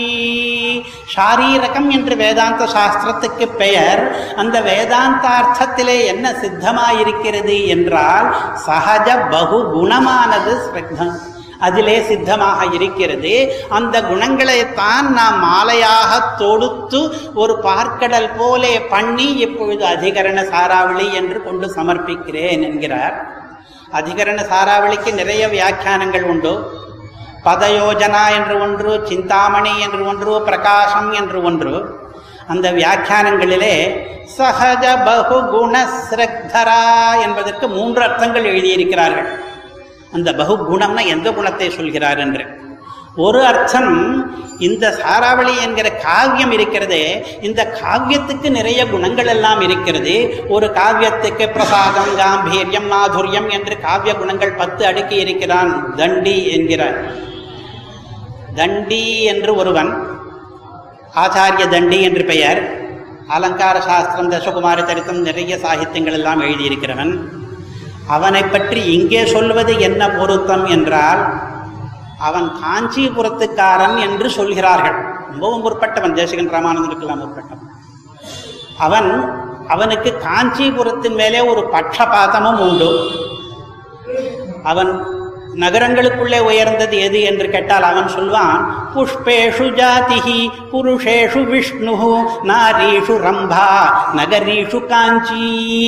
ஷாரீரகம் என்று வேதாந்த சாஸ்திரத்துக்கு பெயர். அந்த வேதாந்தார்த்தத்திலே என்ன சித்தமாயிருக்கிறது என்றால் சகஜ பகு குணமானது ஸ்ரத்தம். அதிலே சித்தமாக இருக்கிறது. அந்த குணங்களைத்தான் நாம் மாலையாக தொடுத்து ஒரு பார்க்கடல் போலே பண்ணி இப்பொழுது அதிகரண சாராவளி என்று கொண்டு சமர்ப்பிக்கிறேன் என்கிறார். அதிகரண சாராவளிக்கு நிறைய வியாக்கியானங்கள் உண்டு. பதயோஜனா என்று ஒன்று சிந்தாமணி என்று ஒன்று பிரகாசம் என்று ஒன்று. அந்த வியாக்கியானங்களிலே சகஜ பகுகுண குணஸ்ரக்தரா என்பதற்கு மூன்று அர்த்தங்கள் எழுதியிருக்கிறார்கள். அந்த பகுகுணம்னா எந்த குணத்தை சொல்கிறார் என்று. ஒரு அர்த்தம் இந்த சாராவளி என்கிற காவியம் இருக்கிறதே இந்த காவியத்துக்கு நிறைய குணங்கள் எல்லாம் இருக்கிறது. ஒரு காவியத்துக்கு பிரசாதம் காம்பீரியம் மாதுரியம் என்று காவிய குணங்கள் பத்து அடுக்கி இருக்கிறான் தண்டி என்கிறார். தண்டி என்று ஒருவன் ஆச்சாரிய தண்டி என்று பெயர் அலங்கார சாஸ்திரம் தசகுமார சரித்தம் நிறைய சாகித்யங்கள் எல்லாம் எழுதியிருக்கிறவன். அவனை பற்றி இங்கே சொல்வது என்ன பொருத்தம் என்றால் அவன் காஞ்சிபுரத்துக்காரன் என்று சொல்கிறார்கள். ரொம்பவும் முற்பட்டவன் தேசிகன் ராமானந்தனுக்கெல்லாம் முற்பட்டவன். அவன் அவனுக்கு காஞ்சிபுரத்தின் மேலே ஒரு பட்சபாதமும் உண்டு. அவன் நகரங்களுக்குள்ளே உயர்ந்தது எது என்று கேட்டால் அவன் சொல்வான் புஷ்பேஷு ஜாதிஹி புருஷேஷு விஷ்ணு நாரீஷு ரம்பா நகரீஷு காஞ்சி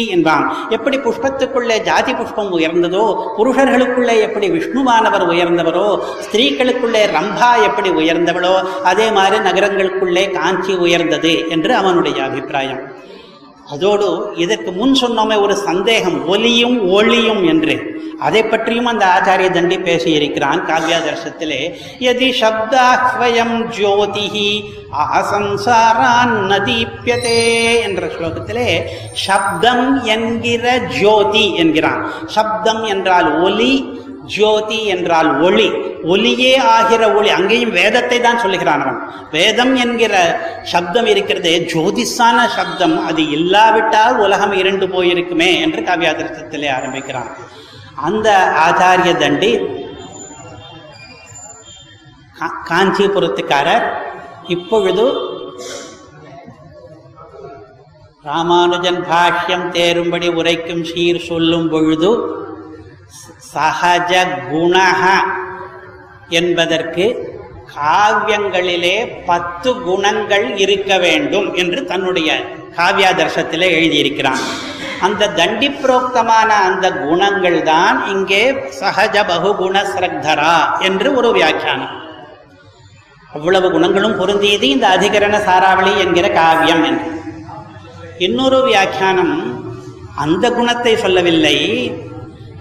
என்பான். எப்படி புஷ்பத்துக்குள்ளே ஜாதி புஷ்பம் உயர்ந்ததோ புருஷர்களுக்குள்ளே எப்படி விஷ்ணுவானவர் உயர்ந்தவரோ ஸ்திரீகளுக்குள்ளே ரம்பா எப்படி உயர்ந்தவளோ அதே மாதிரி நகரங்களுக்குள்ளே காஞ்சி உயர்ந்தது என்று அவனுடைய அபிப்பிராயம். அதோடு இதற்கு முன் சொன்னோமே ஒரு சந்தேகம் ஒலியும் ஒளியும் என்று. அதை பற்றியும் அந்த ஆச்சாரிய தண்டி பேசியிருக்கிறான். காவியாதர்சத்திலே எதி சப்தாஹ்வயம் ஜோதிஹி அசம்சாரான் நதீப்பியதே என்ற ஸ்லோகத்திலே சப்தம் என்கிற ஜோதி என்கிறான். சப்தம் என்றால் ஒலி ஜோதி என்றால் ஒளி. ஒலியே ஆகிற ஒளி. அங்கேயும் வேதத்தை தான் சொல்லுகிறான் அவன். வேதம் என்கிற சப்தம் இருக்கிறது ஜோதிஷான சப்தம். அது இல்லாவிட்டால் உலகம் இரண்டு போயிருக்குமே என்று காவியாதிரத்திலே ஆரம்பிக்கிறான். அந்த ஆச்சாரிய தண்டி கா- காஞ்சிபுரத்துக்காரர். இப்பொழுது ராமானுஜன் பாஷ்யம் தேரும்படி உரைக்கும் சீர் சொல்லும் பொழுது சகஜ குணக என்பதற்கு காவியங்களிலே பத்து குணங்கள் இருக்க வேண்டும் என்று தன்னுடைய காவியாதர்சத்திலே எழுதியிருக்கிறான். அந்த தண்டி புரோக்தமான அந்த குணங்கள் தான் இங்கே சகஜ பகுகுண ஸ்ரக்தரா என்று ஒரு வியாக்கியானம். அவ்வளவு குணங்களும் பொருந்தியது இந்த அதிகரண சாராவளி என்கிற காவியம் என்று. இன்னொரு வியாக்கியானம் அந்த குணத்தை சொல்லவில்லை.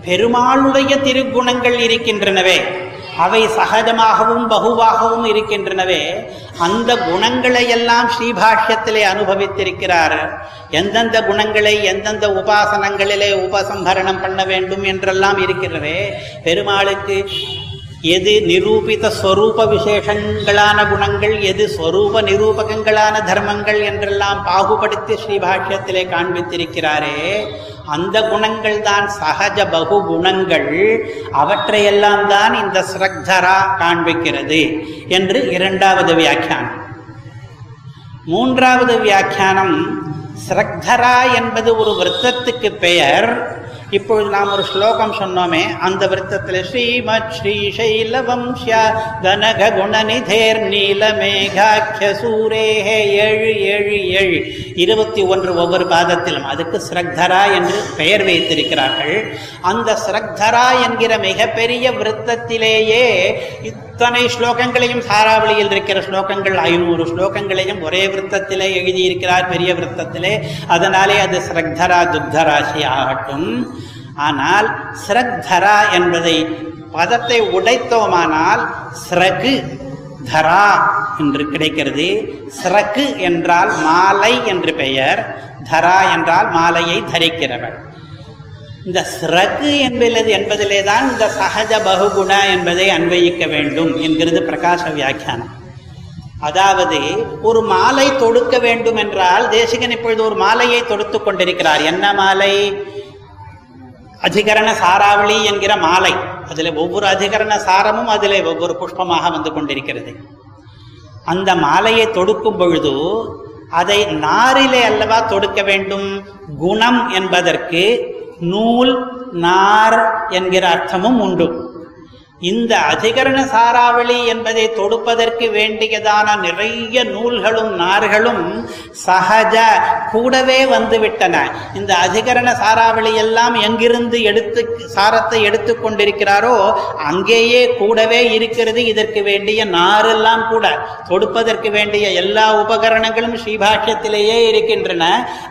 பெருமாளுடைய திருக்குணங்கள் இருக்கின்றனவே. அவை சகஜமாகவும் பகுவாகவும் இருக்கின்றனவே அந்த குணங்களை எல்லாம் ஸ்ரீபாஷ்யத்திலே அனுபவித்திருக்கிறார். எந்தெந்த குணங்களை எந்தெந்த உபாசனங்களிலே உபசம்ஹரணம் பண்ண வேண்டும் என்றெல்லாம் இருக்கிறவே பெருமாளுக்கு எது நிரூபித ஸ்வரூப விசேஷங்களான குணங்கள் எது ஸ்வரூப நிரூபகங்களான தர்மங்கள் என்றெல்லாம் பாகுபடுத்தி ஸ்ரீபாஷ்யத்திலே காண்பித்திருக்கிறாரே அந்த குணங்கள் தான் சகஜ பகு குணங்கள். அவற்றையெல்லாம் தான் இந்த ஸ்ரக்தரா காண்பிக்கிறது என்று இரண்டாவது வியாக்கியானம். மூன்றாவது வியாக்கியானம் ஸ்ரக்தரா என்பது ஒரு விரத்தத்துக்கு பெயர். இப்பொழுது நாம் ஒரு ஸ்லோகம் சொன்னோமே அந்த விரத்தத்தில் ஸ்ரீமத் ஸ்ரீ சைல வம்சிய கனக குணநிதேர் நீல சூரேஹே ஏழு ஏழு ஏழு. இருபத்தி ஒன்று ஒவ்வொரு பாதத்திலும் அதுக்கு ஸ்ரக்தரா என்று பெயர் வைத்திருக்கிறார்கள். அந்த ஸ்ரக்தரா என்கிற மிகப்பெரிய விருத்தத்திலேயே இத்தனை ஸ்லோகங்களையும் சாராவளியில் இருக்கிற ஸ்லோகங்கள் ஐநூறு ஸ்லோகங்களையும் ஒரே விரத்தத்திலே எழுதியிருக்கிறார் பெரிய விரத்தத்திலே. அதனாலே அது ஸ்ரக்தரா துக்தராசி ஆகட்டும். ஆனால் ஸ்ரக்தரா என்பதை பதத்தை உடைத்தோமானால் ஸ்ரகு தரா என்று கிடைக்கிறது. ஸ்ரக்கு என்றால் மாலை என்று பெயர். தரா என்றால் மாலையை தரிக்கிறவர் இந்த சிறகு என்பது என்பதிலே தான் இந்த சகஜ பகுகுண என்பதை அன்வயிக்க வேண்டும் என்கிறது பிரகாச வியாக்கியானம். அதாவது ஒரு மாலை தொடுக்க வேண்டும் என்றால் தேசிகன் இப்பொழுது ஒரு மாலையை தொடுத்து கொண்டிருக்கிறார். என்ன மாலை? அதிகரண சாராவளி என்கிற மாலை. அதில் ஒவ்வொரு அதிகரண சாரமும் அதில் ஒவ்வொரு புஷ்பமாக வந்து கொண்டிருக்கிறது. அந்த மாலையை தொடுக்கும் பொழுது அதை நாரிலே அல்லவா தொடுக்க வேண்டும்? குணம் என்பதற்கு நூல் நார் என்கிற அர்த்தமும் உண்டு. இந்த அதிகரண சாராவளி என்பதை தொடுப்பதற்கு வேண்டியதான நிறைய நூல்களும் நார்களும் சகஜ கூடவே வந்துவிட்டன. இந்த அதிகரண சாராவளி எல்லாம் எங்கிருந்து எடுத்து சாரத்தை எடுத்துக்கொண்டிருக்கிறாரோ அங்கேயே கூடவே இருக்கிறது. இதற்கு வேண்டிய நாரெல்லாம் கூட தொடுப்பதற்கு வேண்டிய எல்லா உபகரணங்களும் ஸ்ரீபாஷ்யத்திலேயே இருக்கின்றன.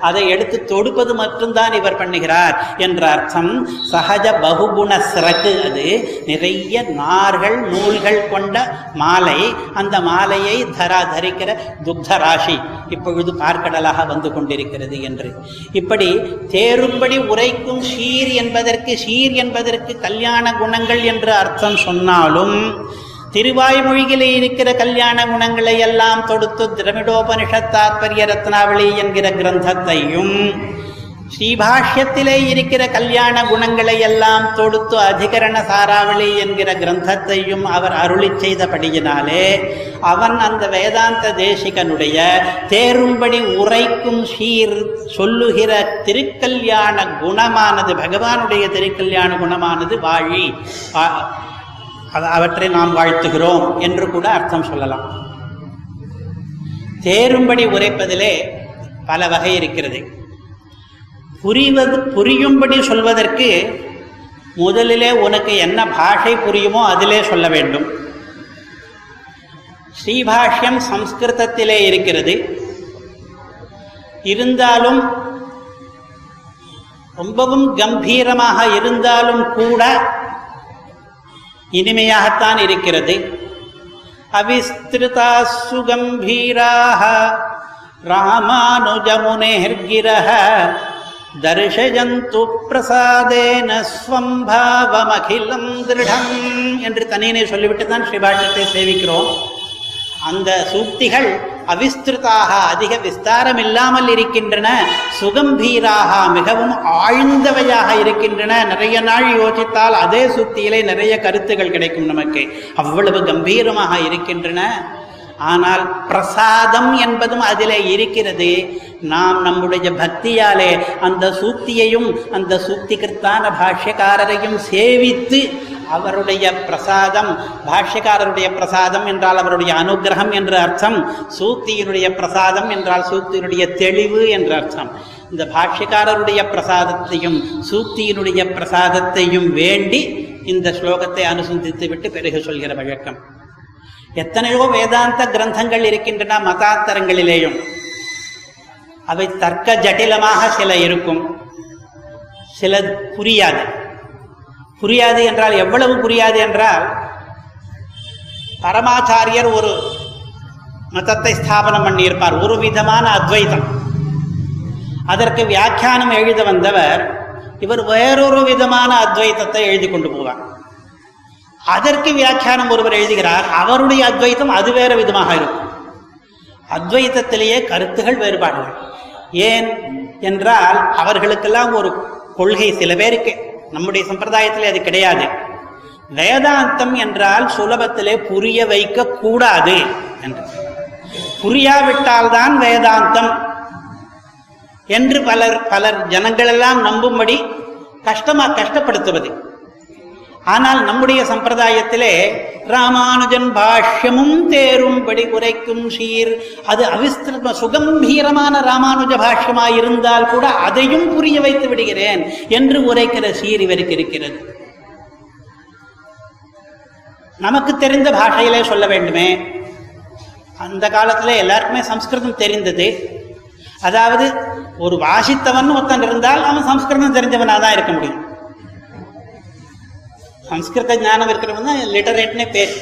அதை எடுத்து தொடுப்பது மட்டும்தான் இவர் பண்ணுகிறார் என்ற அர்த்தம் சகஜ பகுகுண சிறகு அது. நிறைய நார்கள் நூல்கள் கொண்ட மாலை அந்த மாலையை தரா தரிக்கிற துக்த ராசி இப்பொழுது பார்க்கடலாக வந்து கொண்டிருக்கிறது என்று. இப்படி தேரும்படி உரைக்கும் ஷீர் என்பதற்கு ஷீர் என்பதற்கு கல்யாண குணங்கள் என்று அர்த்தம் சொன்னாலும் திருவாய்மொழியிலே இருக்கிற கல்யாண குணங்களை எல்லாம் தொடுத்து திரமிடோபனிஷத் தாத்பரிய ரத்னாவளி என்கிற கிரந்தத்தையும் ஸ்ரீபாஷ்யத்திலே இருக்கிற கல்யாண குணங்களை எல்லாம் தொடுத்து அதிகரண சாராவளி என்கிற கிரந்தத்தையும் அவர் அருளி செய்தபடியினாலே அவன் அந்த வேதாந்த தேசிகனுடைய தேரும்படி உரைக்கும் சீர் சொல்லுகிற திருக்கல்யாண குணமானது பகவானுடைய திருக்கல்யாண குணமானது வாழி. அவற்றை நாம் வாழ்த்துகிறோம் என்று கூட அர்த்தம் சொல்லலாம். தேரும்படி உரைப்பதிலே பல வகை இருக்கிறது. புரிவது புரியும்படி சொல்வதற்கு முதலிலே உனக்கு என்ன பாஷை புரியுமோ அதிலே சொல்ல வேண்டும். ஸ்ரீபாஷ்யம் சம்ஸ்கிருதத்திலே இருக்கிறது. இருந்தாலும் ரொம்பவும் கம்பீரமாக இருந்தாலும் கூட இனிமையாகத்தான் இருக்கிறது. அவிஸ்திருதா சுகம்பீராக ராமானுஜமுனேர்கிரக தர்ஷயந்து பிரசாதேன ஸ்வம்பாவமகிலம் திருடம் என்று தனியனை சொல்லிவிட்டு தான் ஸ்ரீபாஷ்யத்தை சேவிக்கிறோம். அந்த சூக்திகள் அவிஸ்திருதாக அதிக விஸ்தாரம் இல்லாமல் இருக்கின்றன சுகம்பீராக மிகவும் ஆழ்ந்தவையாக இருக்கின்றன. நிறைய நாள் யோசித்தால் அதே சூக்தியிலே நிறைய கருத்துகள் கிடைக்கும் நமக்கு. அவ்வளவு கம்பீரமாக இருக்கின்றன. ஆனால் பிரசாதம் என்பதும் அதிலே இருக்கிறது. நாம் நம்முடைய பக்தியாலே அந்த சூக்தியையும் அந்த சூக்திகிருத்தான பாஷ்யக்காரரையும் சேவித்து அவருடைய பிரசாதம் பாஷ்யக்காரருடைய பிரசாதம் என்றால் அவருடைய அனுகிரகம் என்ற அர்த்தம் சூக்தியினுடைய பிரசாதம் என்றால் சூக்தியினுடைய தெளிவு என்ற அர்த்தம். இந்த பாஷ்யக்காரருடைய பிரசாதத்தையும் சூக்தியினுடைய பிரசாதத்தையும் வேண்டி இந்த ஸ்லோகத்தை அனுசந்தித்து விட்டு பிறகு சொல்கிற வழக்கம். எத்தனையோ வேதாந்த கிரந்தங்கள் இருக்கின்றன மதாந்தரங்களிலேயும் அவை தர்க்க ஜட்டிலமாக சில இருக்கும். சில புரியாது. புரியாது என்றால் எவ்வளவு புரியாது என்றால் பரமாச்சாரியர் ஒரு மதத்தை ஸ்தாபனம் பண்ணியிருப்பார். ஒரு விதமான அத்வைதம். அதற்கு வியாக்கியானம் எழுத வந்தவர் இவர் வேறொரு விதமான அத்வைத்தத்தை எழுதி கொண்டு போவார். அதற்கு வியாக்கியானம் ஒருவர் எழுதுகிறார் அவருடைய அத்வைத்தம் அது வேற விதமாக இருக்கும். அத்வைத்தத்திலேயே கருத்துகள் வேறுபாடுகள். ஏன் என்றால் அவர்களுக்கெல்லாம் ஒரு கொள்கை சில பேருக்கு நம்முடைய சம்பிரதாயத்தில் அது கிடையாது. வேதாந்தம் என்றால் சுலபத்திலே புரிய வைக்க கூடாது என்று. புரியாவிட்டால்தான் வேதாந்தம் என்று பலர் பலர் ஜனங்களெல்லாம் நம்பும்படி கஷ்டமா கஷ்டப்படுத்துவது. ஆனால் நம்முடைய சம்பிரதாயத்திலே ராமானுஜன் பாஷ்யமும் தேரும்படி உரைக்கும் ஷீர். அது அவிஸ்திரும சுகம்பீரமான ராமானுஜ பாஷ்யமாயிருந்தால் கூட அதையும் புரிய வைத்து விடுகிறேன் என்று உரைக்கிற ஷீர் இவருக்கு இருக்கிறது. நமக்கு தெரிந்த பாஷையிலே சொல்ல வேண்டுமே. அந்த காலத்தில் எல்லாருக்குமே சம்ஸ்கிருதம் தெரிந்தது. அதாவது ஒரு வாசித்தவன் ஒருத்தன் இருந்தால் அவன் சம்ஸ்கிருதம் தெரிஞ்சவனாக தான் இருக்க முடியும். சம்ஸ்கிருத ஞானம் இருக்கிறவன் தான் லிட்டரேட்னே பேர்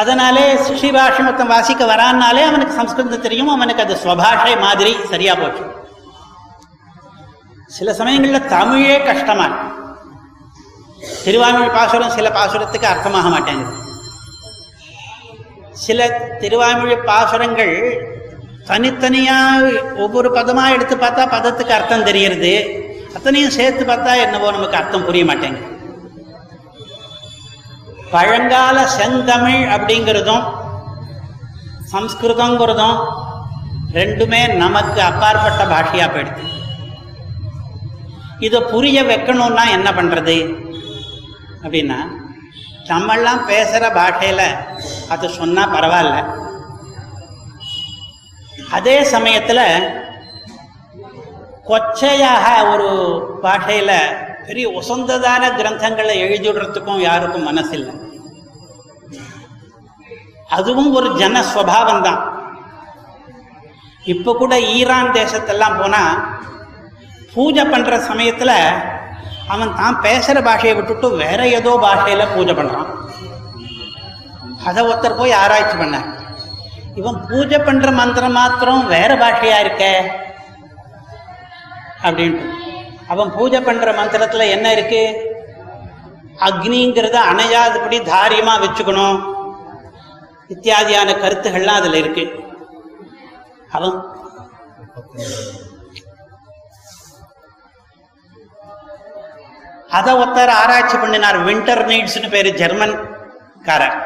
அதனாலே ஸ்ரீபாஷை மொத்தம் வாசிக்க வரான்னாலே அவனுக்கு சம்ஸ்கிருதம் தெரியும் அவனுக்கு அது ஸ்வபாஷை மாதிரி சரியா போச்சு. சில சமயங்களில் தமிழே கஷ்டமா இருக்கு. திருவாமிழ் பாசுரம் சில பாசுரத்துக்கு அர்த்தமாக மாட்டேங்குது. சில திருவாமிழ் பாசுரங்கள் தனித்தனியாக ஒவ்வொரு பதமாக எடுத்து பார்த்தா பதத்துக்கு அர்த்தம் தெரிகிறது அத்தனையும் சேர்த்து பார்த்தா என்னவோ நமக்கு அர்த்தம் புரிய மாட்டேங்குது. பழங்கால செந்தமிழ் அப்படிங்கிறதும் சம்ஸ்கிருதங்கிறதும் ரெண்டுமே நமக்கு அப்பாற்பட்ட பாஷையா போயிடுது. இதை புரிய வைக்கணும்னா என்ன பண்றது? அப்படின்னா நம்மெல்லாம் பேசுகிற பாஷையில் அது சொன்னால் பரவாயில்ல. அதே சமயத்தில் கொச்சையாக ஒரு பாஷையில் பெரிய உசந்ததான கிரந்தங்களை எழுதிடுறதுக்கும் யாருக்கும் மனசில்லை. அதுவும் ஒரு ஜன ஸ்வபாவம் தான் இப்போ கூட ஈரான் தேசத்தெல்லாம் போனால் பூஜை பண்ணுற சமயத்தில் அவன் தான் பேசுகிற பாஷையை விட்டுட்டு வேற ஏதோ பாஷையில் பூஜை பண்ணுறான் அதை ஒருத்தர் போய் ஆராய்ச்சி பண்ண இவன் பூஜை பண்ணுற மந்திரம் மாத்திரம் வேற பாஷையாக இருக்க? அப்படின்ட்டு. அவன் பூஜை பண்ணுற மந்திரத்தில் என்ன இருக்கு? அக்னிங்கிறத அணையாதபடி தாரியமாக வச்சுக்கணும். இத்தியாதியான கருத்துகள்லாம் அதில் இருக்கு. அவன் அதை ஒருத்தர் ஆராய்ச்சி பண்ணினார். வின்டர் நீட்ஸ்னு பேரு ஜெர்மன்காரர்.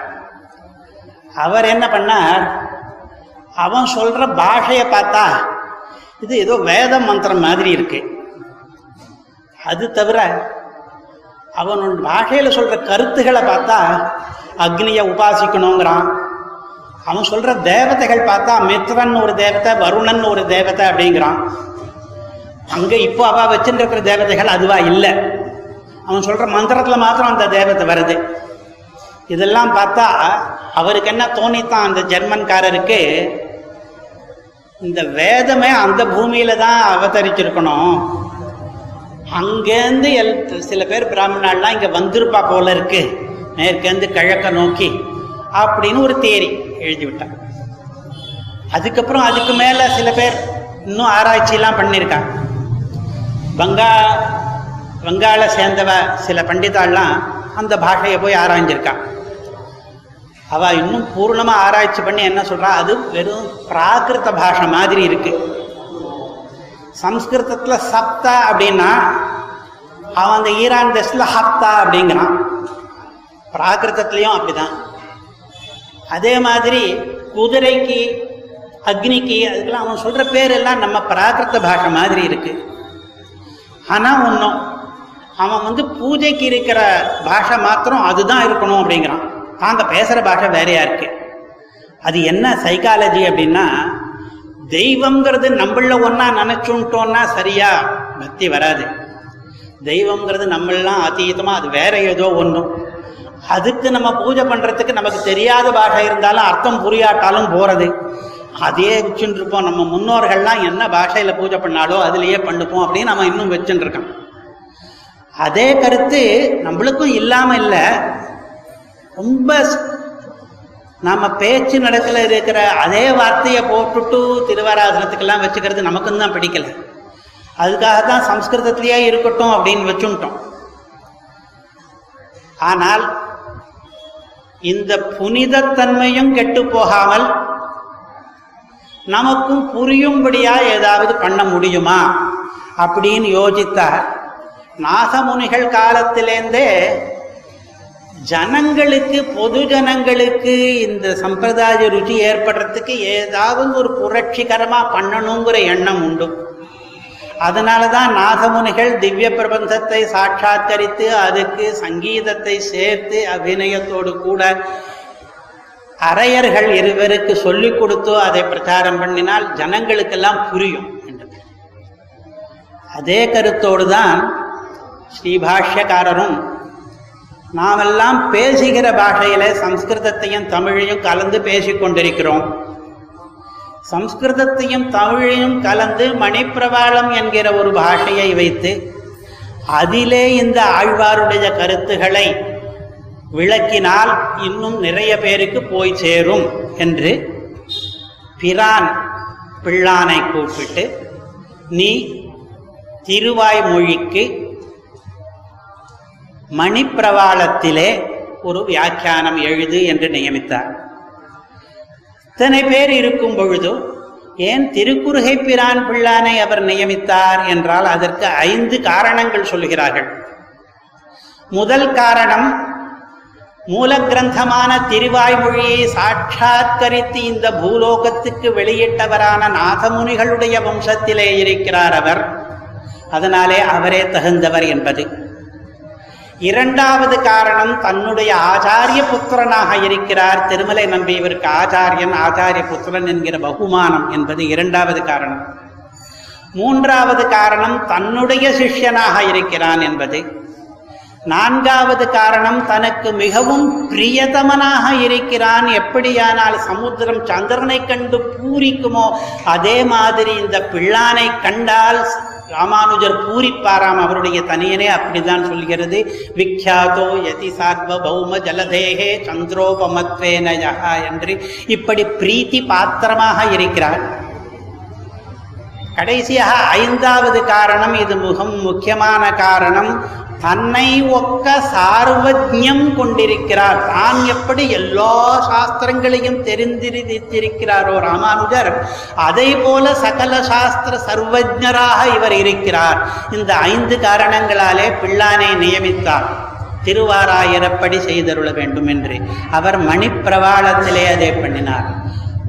அவர் என்ன பண்ணார்? அவன் சொல்ற பாஷையை பார்த்தா இது ஏதோ வேத மந்திரம் மாதிரி இருக்கு. அது தவிர அவன் பாஷையில் சொல்ற கருத்துக்களை பார்த்தா அக்னியை உபாசிக்கணுங்கிறான். அவன் சொல்ற தேவதைகள் பார்த்தா மித்ரன் ஒரு தேவதை வருணன் ஒரு தேவதை அப்படிங்கிறான். அங்க இப்போ அவ வச்சுருக்கிற தேவதைகள் அதுவா இல்லை. அவன் சொல்ற மந்திரத்துல மாத்திரம் அந்த தேவதை வருது. இதெல்லாம் பார்த்தா அவருக்கு என்ன தோணித்தான் அந்த ஜெர்மன்காரருக்கு? இந்த வேதமே அந்த பூமியில தான் அவதரிச்சிருக்கணும். அங்கேருந்து எல் சில பேர் பிராமணாலாம் இங்கே வந்திருப்பா போல இருக்கு. மேற்கேந்து கிழக்க நோக்கி அப்படின்னு ஒரு தேரி எழுதி விட்டான் அதுக்கப்புறம் அதுக்கு மேலே சில பேர் இன்னும் ஆராய்ச்சியெல்லாம் பண்ணியிருக்காங்க வங்கா வங்காள சேர்ந்தவ சில பண்டிதாள்லாம் அந்த பாஷையை போய் ஆராய்ஞ்சிருக்கான் அவள் இன்னும் பூர்ணமாக ஆராய்ச்சி பண்ணி என்ன சொல்கிறா அது வெறும் பிராகிருத பாஷை மாதிரி இருக்குது சம்ஸ்கிருதத்தில் சப்தா அப்படின்னா அவன் அந்த ஈரான் தேசத்தில் ஹப்தா அப்படிங்கிறான். பிராகிருதத்துலேயும் அப்படிதான். அதே மாதிரி குதிரைக்கு அக்னிக்கு அதுக்கெல்லாம் அவன் சொல்கிற பேர் எல்லாம் நம்ம பிராகிருத பாஷை மாதிரி இருக்கு. ஆனால் ஒன்றும் அவன் வந்து பூஜைக்கு இருக்கிற பாஷை மாத்திரம் அதுதான் இருக்கணும் அப்படிங்கிறான். தாங்க பேசுகிற பாஷை வேறையா இருக்கு. அது என்ன சைக்காலஜி அப்படின்னா தெய்வம்ங்கிறது நம்மள ஒன்னா நினைச்சுட்டோம்னா சரியா? பக்தி வராது. தெய்வம்ங்கிறது நம்மளாம் அதீதமா அது வேற ஏதோ ஒன்றும் அதுக்கு நம்ம பூஜை பண்றதுக்கு நமக்கு தெரியாத பாஷை இருந்தாலும் அர்த்தம் புரியாட்டாலும் போறது. அதே வச்சுட்டு இருப்போம். நம்ம முன்னோர்கள்லாம் என்ன பாஷையில பூஜை பண்ணாலோ அதுலயே பண்ணுப்போம் அப்படின்னு நம்ம இன்னும் வச்சுட்டு இருக்கோம். அதே கருத்து நம்மளுக்கும் இல்லாம இல்லை. ரொம்ப நம்ம பேச்சு நடக்கல இருக்கிற அதே வார்த்தையை போட்டுட்டு திருவாராசனத்துக்கெல்லாம் வச்சுக்கிறது நமக்கும் தான் பிடிக்கல. அதுக்காக தான் சம்ஸ்கிருதத்திலேயே இருக்கட்டும் அப்படின்னு வச்சுட்டோம். ஆனால் இந்த புனிதத்தன்மையும் கெட்டு போகாமல் நமக்கும் புரியும்படியா ஏதாவது பண்ண முடியுமா அப்படின்னு யோசித்தார். நாசமுனிகள் காலத்திலேருந்தே ஜனங்களுக்கு பொது ஜனங்களுக்கு இந்த சம்பிரதாய ருச்சி ஏற்படுறதுக்கு ஏதாவது ஒரு புரட்சிகரமாக பண்ணணுங்கிற எண்ணம் உண்டு. அதனால தான் நாகமுனிகள் திவ்ய பிரபந்தத்தை சாட்சாத்தரித்து அதுக்கு சங்கீதத்தை சேர்த்து அபிநயத்தோடு கூட அரையர்கள் இருவருக்கு சொல்லிக் கொடுத்தோ அதை பிரச்சாரம் பண்ணினால் ஜனங்களுக்கெல்லாம் புரியும் என்றது அதே கருத்தோடு தான் ஸ்ரீபாஷ்யக்காரரும் நாமெல்லாம் பேசுகிற பாஷையில சம்ஸ்கிருதத்தையும் தமிழையும் கலந்து பேசிக்கொண்டிருக்கிறோம். சம்ஸ்கிருதத்தையும் தமிழையும் கலந்து மணிப்பிரவாளம் என்கிற ஒரு பாஷையை வைத்து அதிலே இந்த ஆழ்வாருடைய கருத்துகளை விளக்கினால் இன்னும் நிறைய பேருக்கு போய் சேரும் என்று பிரான் பிள்ளானை கூப்பிட்டு நீ திருவாய்மொழிக்கு மணிப்பிரவாளத்திலே ஒரு வியாக்கியானம் எழுது என்று நியமித்தார். இத்தனை பேர் இருக்கும் பொழுது ஏன் திருக்குறுகை பிரான் பிள்ளானை அவர் நியமித்தார் என்றால் அதற்கு ஐந்து காரணங்கள் சொல்கிறார்கள். முதல் காரணம் மூல கிரந்தமான திருவாய்மொழியை சாட்சாத்கரித்து இந்த பூலோகத்துக்கு வெளியிட்டவரான நாதமுனிகளுடைய வம்சத்திலே இருக்கிறார் அவர். அதனாலே அவரே தகுந்தவர் என்பது. இரண்டாவது காரணம் தன்னுடைய ஆச்சாரிய புத்திரனாக இருக்கிறார். திருமலை நம்பி இவருக்கு ஆச்சாரியன் ஆச்சாரிய புத்திரன் என்கிற பகுமானம் என்பது இரண்டாவது காரணம். மூன்றாவது காரணம் தன்னுடைய சிஷ்யனாக இருக்கிறான் என்பது. நான்காவது காரணம் தனக்கு மிகவும் பிரியதமனாக இருக்கிறான். எப்படியானால் சமுத்திரம் சந்திரனை கண்டு பூரிக்குமோ அதே மாதிரி இந்த பிள்ளானை கண்டால் ராமானுஜர் பூரிப்பாராம் அவருடைய தனியனே அப்படிதான் சொல்கிறது. விக்யாதோ யதி சார்வபௌம ஜலதேகே சந்திரோபமத்வேன என்று இப்படி பிரீத்தி பாத்திரமாக இருக்கிறார். கடைசியாக ஐந்தாவது காரணம் இது முகம் முக்கியமான காரணம். தன்னை ஒக்க சார்வஜம் கொண்டிருக்கிறார். தான் எப்படி எல்லா சாஸ்திரங்களையும் தெரிந்திருக்கிறாரோ ராமானுஜர் அதை போல சகல சாஸ்திர சர்வஜராக இவர் இருக்கிறார். இந்த ஐந்து காரணங்களாலே பிள்ளானை நியமித்தார். திருவாராயிரப்படி செய்தருள வேண்டும் என்று அவர் மணிப்பிரவாளத்திலே அதை பண்ணினார்.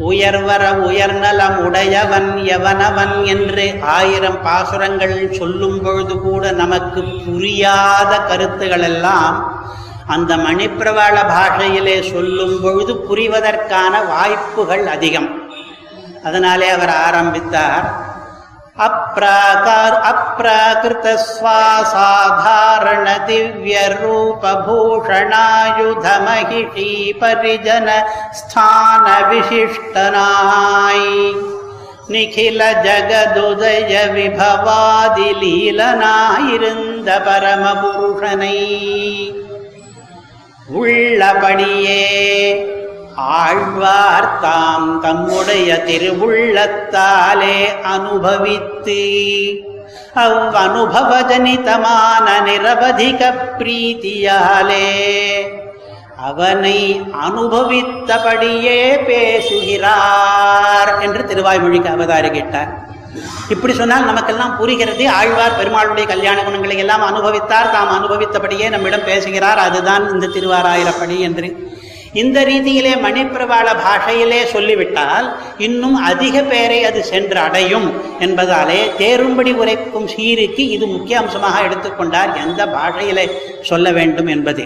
உயர்வர உயர்நலம் உடையவன் எவனவன் என்று ஆயிரம் பாசுரங்கள் சொல்லும் பொழுது கூட நமக்கு புரியாத கருத்துகள் எல்லாம் அந்த மணிப்பிரவாள பாஷையிலே சொல்லும் பொழுது புரிவதற்கான வாய்ப்புகள் அதிகம். அதனாலே அவர் ஆரம்பித்தார். அப்ராகார் அப்ராகிருத சாதாரண திவ்ய ரூபூஷணாயுத மகிஷி பரிஜன ஸ்தான விசிஷ்டனாய் நிகில ஜகதுதய விபவாதி லீலனாயிருந்த பரமபுருஷனை உள்ளபடியே ஆழ்வார் தாம் தம்முடைய திருவுள்ளத்தாலே அனுபவித்து அவ் அனுபவஜனிதமான நிரவதிக பிரீத்தியாலே அவனை அனுபவித்தபடியே பேசுகிறார் என்று திருவாய்மொழிக்கு அவதாரி கேட்டார். இப்படி சொன்னால் நமக்கெல்லாம் புரிகிறது ஆழ்வார் பெருமாளுடைய கல்யாண குணங்களை எல்லாம் அனுபவித்தார் தாம் அனுபவித்தபடியே நம்மிடம் பேசுகிறார் அதுதான் இந்த திருவாராயிரப்படி என்று. இந்த ரீதியிலே மணிப்பிரவாள பாஷையிலே சொல்லிவிட்டால் இன்னும் அதிக பேரை அது சென்று அடையும் என்பதாலே தேரும்படி உரைக்கும் சீருக்கு இது முக்கிய அம்சமாக எடுத்துக்கொண்டார் எந்த பாஷையிலே சொல்ல வேண்டும் என்பது.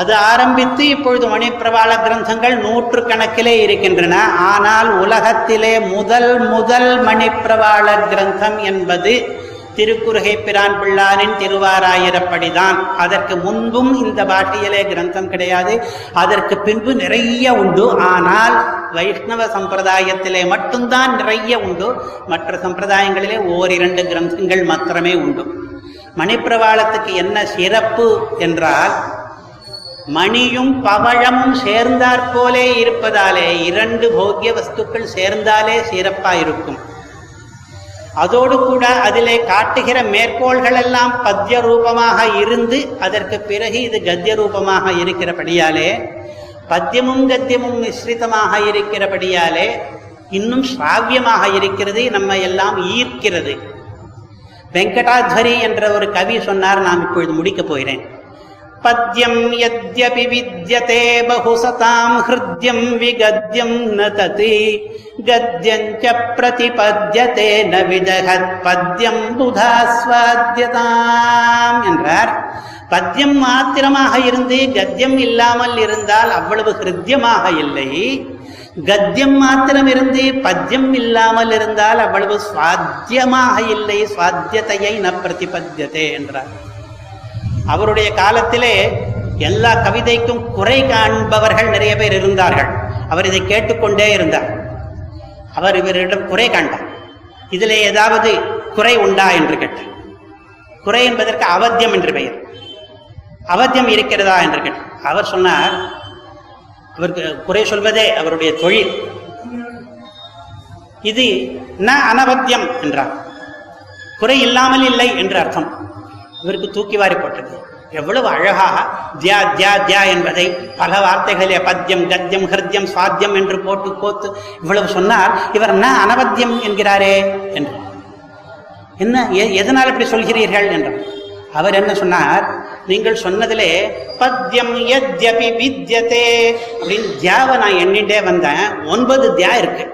அது ஆரம்பித்து இப்பொழுது மணிப்பிரவாள கிரந்தங்கள் நூற்று கணக்கிலே இருக்கின்றன. ஆனால் உலகத்திலே முதல் முதல் மணிப்பிரவாள கிரந்தம் என்பது திருக்குறுகை பிரான் பிள்ளானின் திருவாராயிரப்படிதான். அதற்கு முன்பும் இந்த பாட்டியலே கிரந்தம் கிடையாது. அதற்கு பின்பு நிறைய உண்டு. ஆனால் வைஷ்ணவ சம்பிரதாயத்திலே மட்டும்தான் நிறைய உண்டு. மற்ற சம்பிரதாயங்களிலே ஓரிரண்டு கிரந்தங்கள் மாத்திரமே உண்டு. மணிப்பிரவாளத்துக்கு என்ன சிறப்பு என்றால் மணியும் பவழமும் சேர்ந்தாற்போலே இருப்பதாலே இரண்டு போக்கிய வஸ்துக்கள் சேர்ந்தாலே சிறப்பாயிருக்கும். அதோடு கூட அதிலே காட்டுகிற மேற்கோள்கள் எல்லாம் பத்திய ரூபமாக இருந்து அதற்கு பிறகு இது கத்திய ரூபமாக இருக்கிறபடியாலே பத்தியமும் கத்தியமும் மிஸ்ரிதமாக இருக்கிறபடியாலே இன்னும் ஸ்ராவியமாக இருக்கிறது நம்ம எல்லாம் ஈர்க்கிறது. வெங்கடாத்வரி என்ற ஒரு கவி சொன்னார் நான் இப்பொழுது முடிக்கப் போகிறேன். பத்யம் யத்யபி வித்யதே பகுசதாம் ஹிருத்யம் விகத்யம் ந ததி கத்யஞ்ச பிரதிபத்யதே ந விதகத் பத்யம் புதாஸ்வாத்யதாம் என்றார். பத்யம் மாத்திரமாக இருந்து கத்யம் இல்லாமல் இருந்தால் அவ்வளவு ஹிருத்தியமாக இல்லை. கத்தியம் மாத்திரம் இருந்து பத்யம் இல்லாமல் இருந்தால் அவ்வளவு சுவாத்தியமாக இல்லை. சுவாத்தியத்தையை ந பிரதிபத்தியதே என்றார். அவருடைய காலத்திலே எல்லா கவிதைக்கும் குறை காண்பவர்கள் நிறைய பேர் இருந்தார்கள். அவர் இதை கேட்டுக்கொண்டே இருந்தார். அவர் இவரிடம் குறை காண்டார் இதிலே ஏதாவது குறை உண்டா என்று கேட்டார். குறை என்பதற்கு அவத்தியம் என்று பெயர். அவத்தியம் இருக்கிறதா என்று கேட்டார். அவர் சொன்னார் அவருக்கு குறை சொல்வதே அவருடைய தொழில். இது ந அனவத்தியம் என்றார். குறை இல்லாமல் இல்லை என்று அர்த்தம். இவருக்கு தூக்கி வாரி போட்டது. எவ்வளவு அழகாக தியா தியா தியா என்பதை பல வார்த்தைகளிலே பத்தியம் கத்தியம் ஹிருத்தியம் சுவாத்தியம் என்று போட்டு கோத்து இவ்வளவு சொன்னால் இவர் என்ன அனவத்தியம் என்கிறாரே என்று. என்ன எதனால் இப்படி சொல்கிறீர்கள் என்றார் அவர் என்ன சொன்னார்? நீங்கள் சொன்னதிலே பத்தியம் எத்யபி வித்யதே அப்படின்னு தியாவை நான் எண்ணிட்டே வந்தேன். ஒன்பது தியா இருக்கு.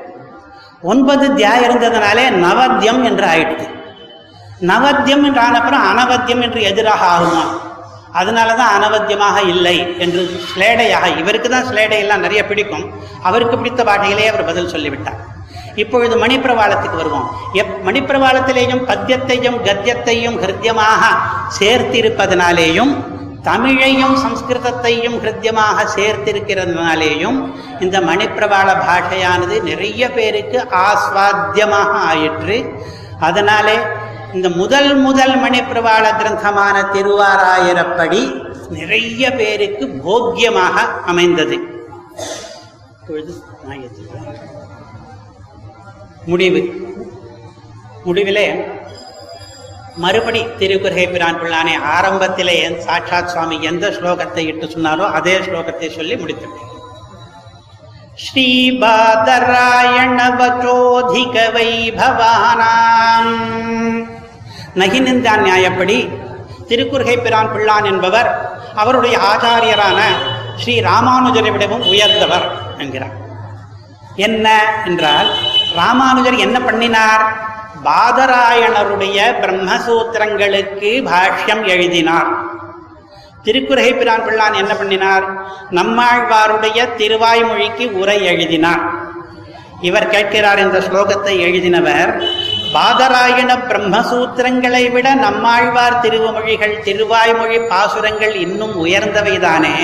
ஒன்பது தியா இருந்ததுனாலே நவத்தியம் என்று ஆயிடுது. நவத்தியம் என்று ஆனப்புறம் அனவத்தியம் என்று எதிராக ஆகுமா? அதனால தான் அனவத்தியமாக இல்லை என்று ஸ்லேடையாக இவருக்கு தான் ஸ்லேடை எல்லாம் நிறைய பிடிக்கும். அவருக்கு பிடித்த பாட்டையிலே அவர் பதில் சொல்லிவிட்டார். இப்பொழுது மணிப்பிரவாளத்துக்கு வருவோம். எப் மணிப்பிரவாளத்திலேயும் பத்தியத்தையும் கத்தியத்தையும் ஹிருத்தியமாக சேர்த்திருப்பதனாலேயும் தமிழையும் சம்ஸ்கிருதத்தையும் ஹிருத்தியமாக சேர்த்திருக்கிறதுனாலேயும் இந்த மணிப்பிரவாள பாஷையானது நிறைய பேருக்கு ஆஸ்வாத்தியமாக ஆயிற்று. அதனாலே இந்த முதல் முதல் மணிப்பிரவாள கிரந்தமான திருவாராயிரப்படி நிறைய பேருக்கு போக்கியமாக அமைந்தது. முடிவு. முடிவிலே மறுபடி திருக்குறகை பிரான் பிள்ளானே ஆரம்பத்திலே சாட்சாத் சுவாமி எந்த ஸ்லோகத்தை இட்டு சொன்னாரோ அதே ஸ்லோகத்தை சொல்லி முடித்துட்டேன் ஸ்ரீபாதராயணவச்சோதிக வைபவானாம் நகினிந்தான் நியாயப்படி. திருக்குறுகை பிரான் பிள்ளான் என்பவர் அவருடைய ஆச்சாரியரான ஸ்ரீ ராமானுஜரை விடவும் உயர்ந்தவர் என்கிறார். என்ன என்றால் ராமானுஜர் என்ன பண்ணினார்? பாதராயணருடைய பிரம்மசூத்திரங்களுக்கு பாஷ்யம் எழுதினார். திருக்குறகை பிரான் பிள்ளான் என்ன பண்ணினார்? நம்மாழ்வாருடைய திருவாய்மொழிக்கு உரை எழுதினார். இவர் கேட்கிறார் இந்த ஸ்லோகத்தை எழுதினவர் பாதராயண பிரம்மசூத்திரங்களை விட நம்மாழ்வார் திருவமொழிகள் திருவாய்மொழி பாசுரங்கள் இன்னும் உயர்ந்தவைதானே?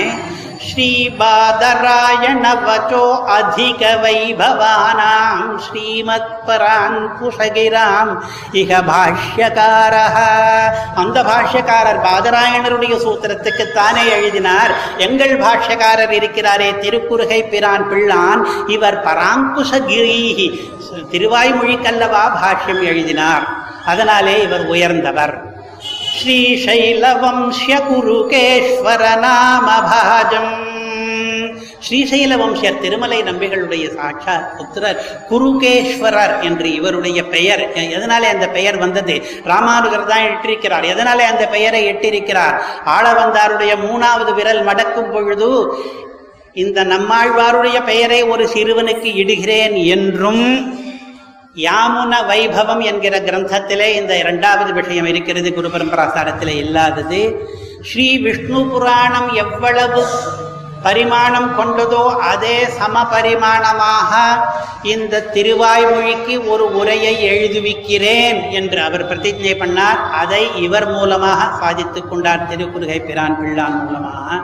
ஸ்ரீபாதராயண வச்சோ அதிக வைபவானாம். ஸ்ரீமத் பரான் குஷகிராம். இக பாஷ்யக்கார அந்த பாஷ்யக்காரர் பாதராயணருடைய சூத்திரத்துக்கு தானே எழுதினார். எங்கள் பாஷ்யக்காரர் இருக்கிறாரே திருக்குறுகை பிரான் பிள்ளான். இவர் பராங்குஷகிரீஹி திருவாய்மொழிக்கல்லவா பாஷ்யம் எழுதினார். அதனாலே இவர் உயர்ந்தவர். ஸ்ரீசைலவம்சியகுருகேஸ்வரநாமபாஜம். குருகேஸ்வர நாமபாஜம் ஸ்ரீசைல வம்சியர் திருமலை நம்பிகளுடைய சாட்சாத் புத்திரர் குருகேஸ்வரர் என்று இவருடைய பெயர். எதனாலே அந்த பெயர் வந்தது? ராமானுகர் தான் எட்டிருக்கிறார். எதனாலே அந்த பெயரை எட்டிருக்கிறார்? ஆளவந்தாருடைய மூணாவது விரல் மடக்கும் பொழுது இந்த நம்மாழ்வாருடைய பெயரை ஒரு சிறுவனுக்கு இடுகிறேன் என்றும் யாமுன வைபவம் என்கிற கிரந்தத்திலே இந்த இரண்டாவது விஷயம் இருக்கிறது குரு பரம்பராசாரத்திலே இல்லாதது. ஸ்ரீ விஷ்ணு புராணம் எவ்வளவு பரிமாணம் கொண்டதோ அதே சம பரிமாணமாக இந்த திருவாய்மொழிக்கு ஒரு உரையை எழுதுவிக்கிறேன் என்று அவர் பிரதிஜை பண்ணார். அதை இவர் மூலமாக சாதித்துக் கொண்டார். திருக்குறுகை பிரான் பிள்ளான் மூலமாக.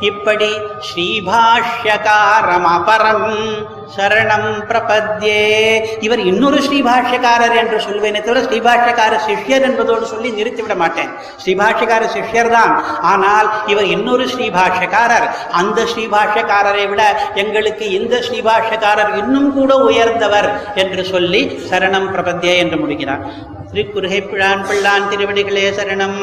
இப்படி ஸ்ரீபாஷ்யகாரம் அபரம் சரணம் பிரபத்யே. இவர் இன்னொரு ஸ்ரீபாஷ்யக்காரர் என்று சொல்வேனே தவிர ஸ்ரீபாஷ்யக்கார சிஷ்யர் என்பதோடு சொல்லி நிறுத்திவிட மாட்டேன். ஸ்ரீபாஷ்யக்கார சிஷ்யர் தான். ஆனால் இவர் இன்னொரு ஸ்ரீபாஷ்யக்காரர். அந்த ஸ்ரீபாஷ்யக்காரரை விட எங்களுக்கு இந்த ஸ்ரீபாஷ்யக்காரர் இன்னும் கூட உயர்ந்தவர் என்று சொல்லி சரணம் பிரபத்யே என்று முடிக்கிறார். திருக்குறுகை பிழான் பிள்ளான் திருவடிகளே சரணம்.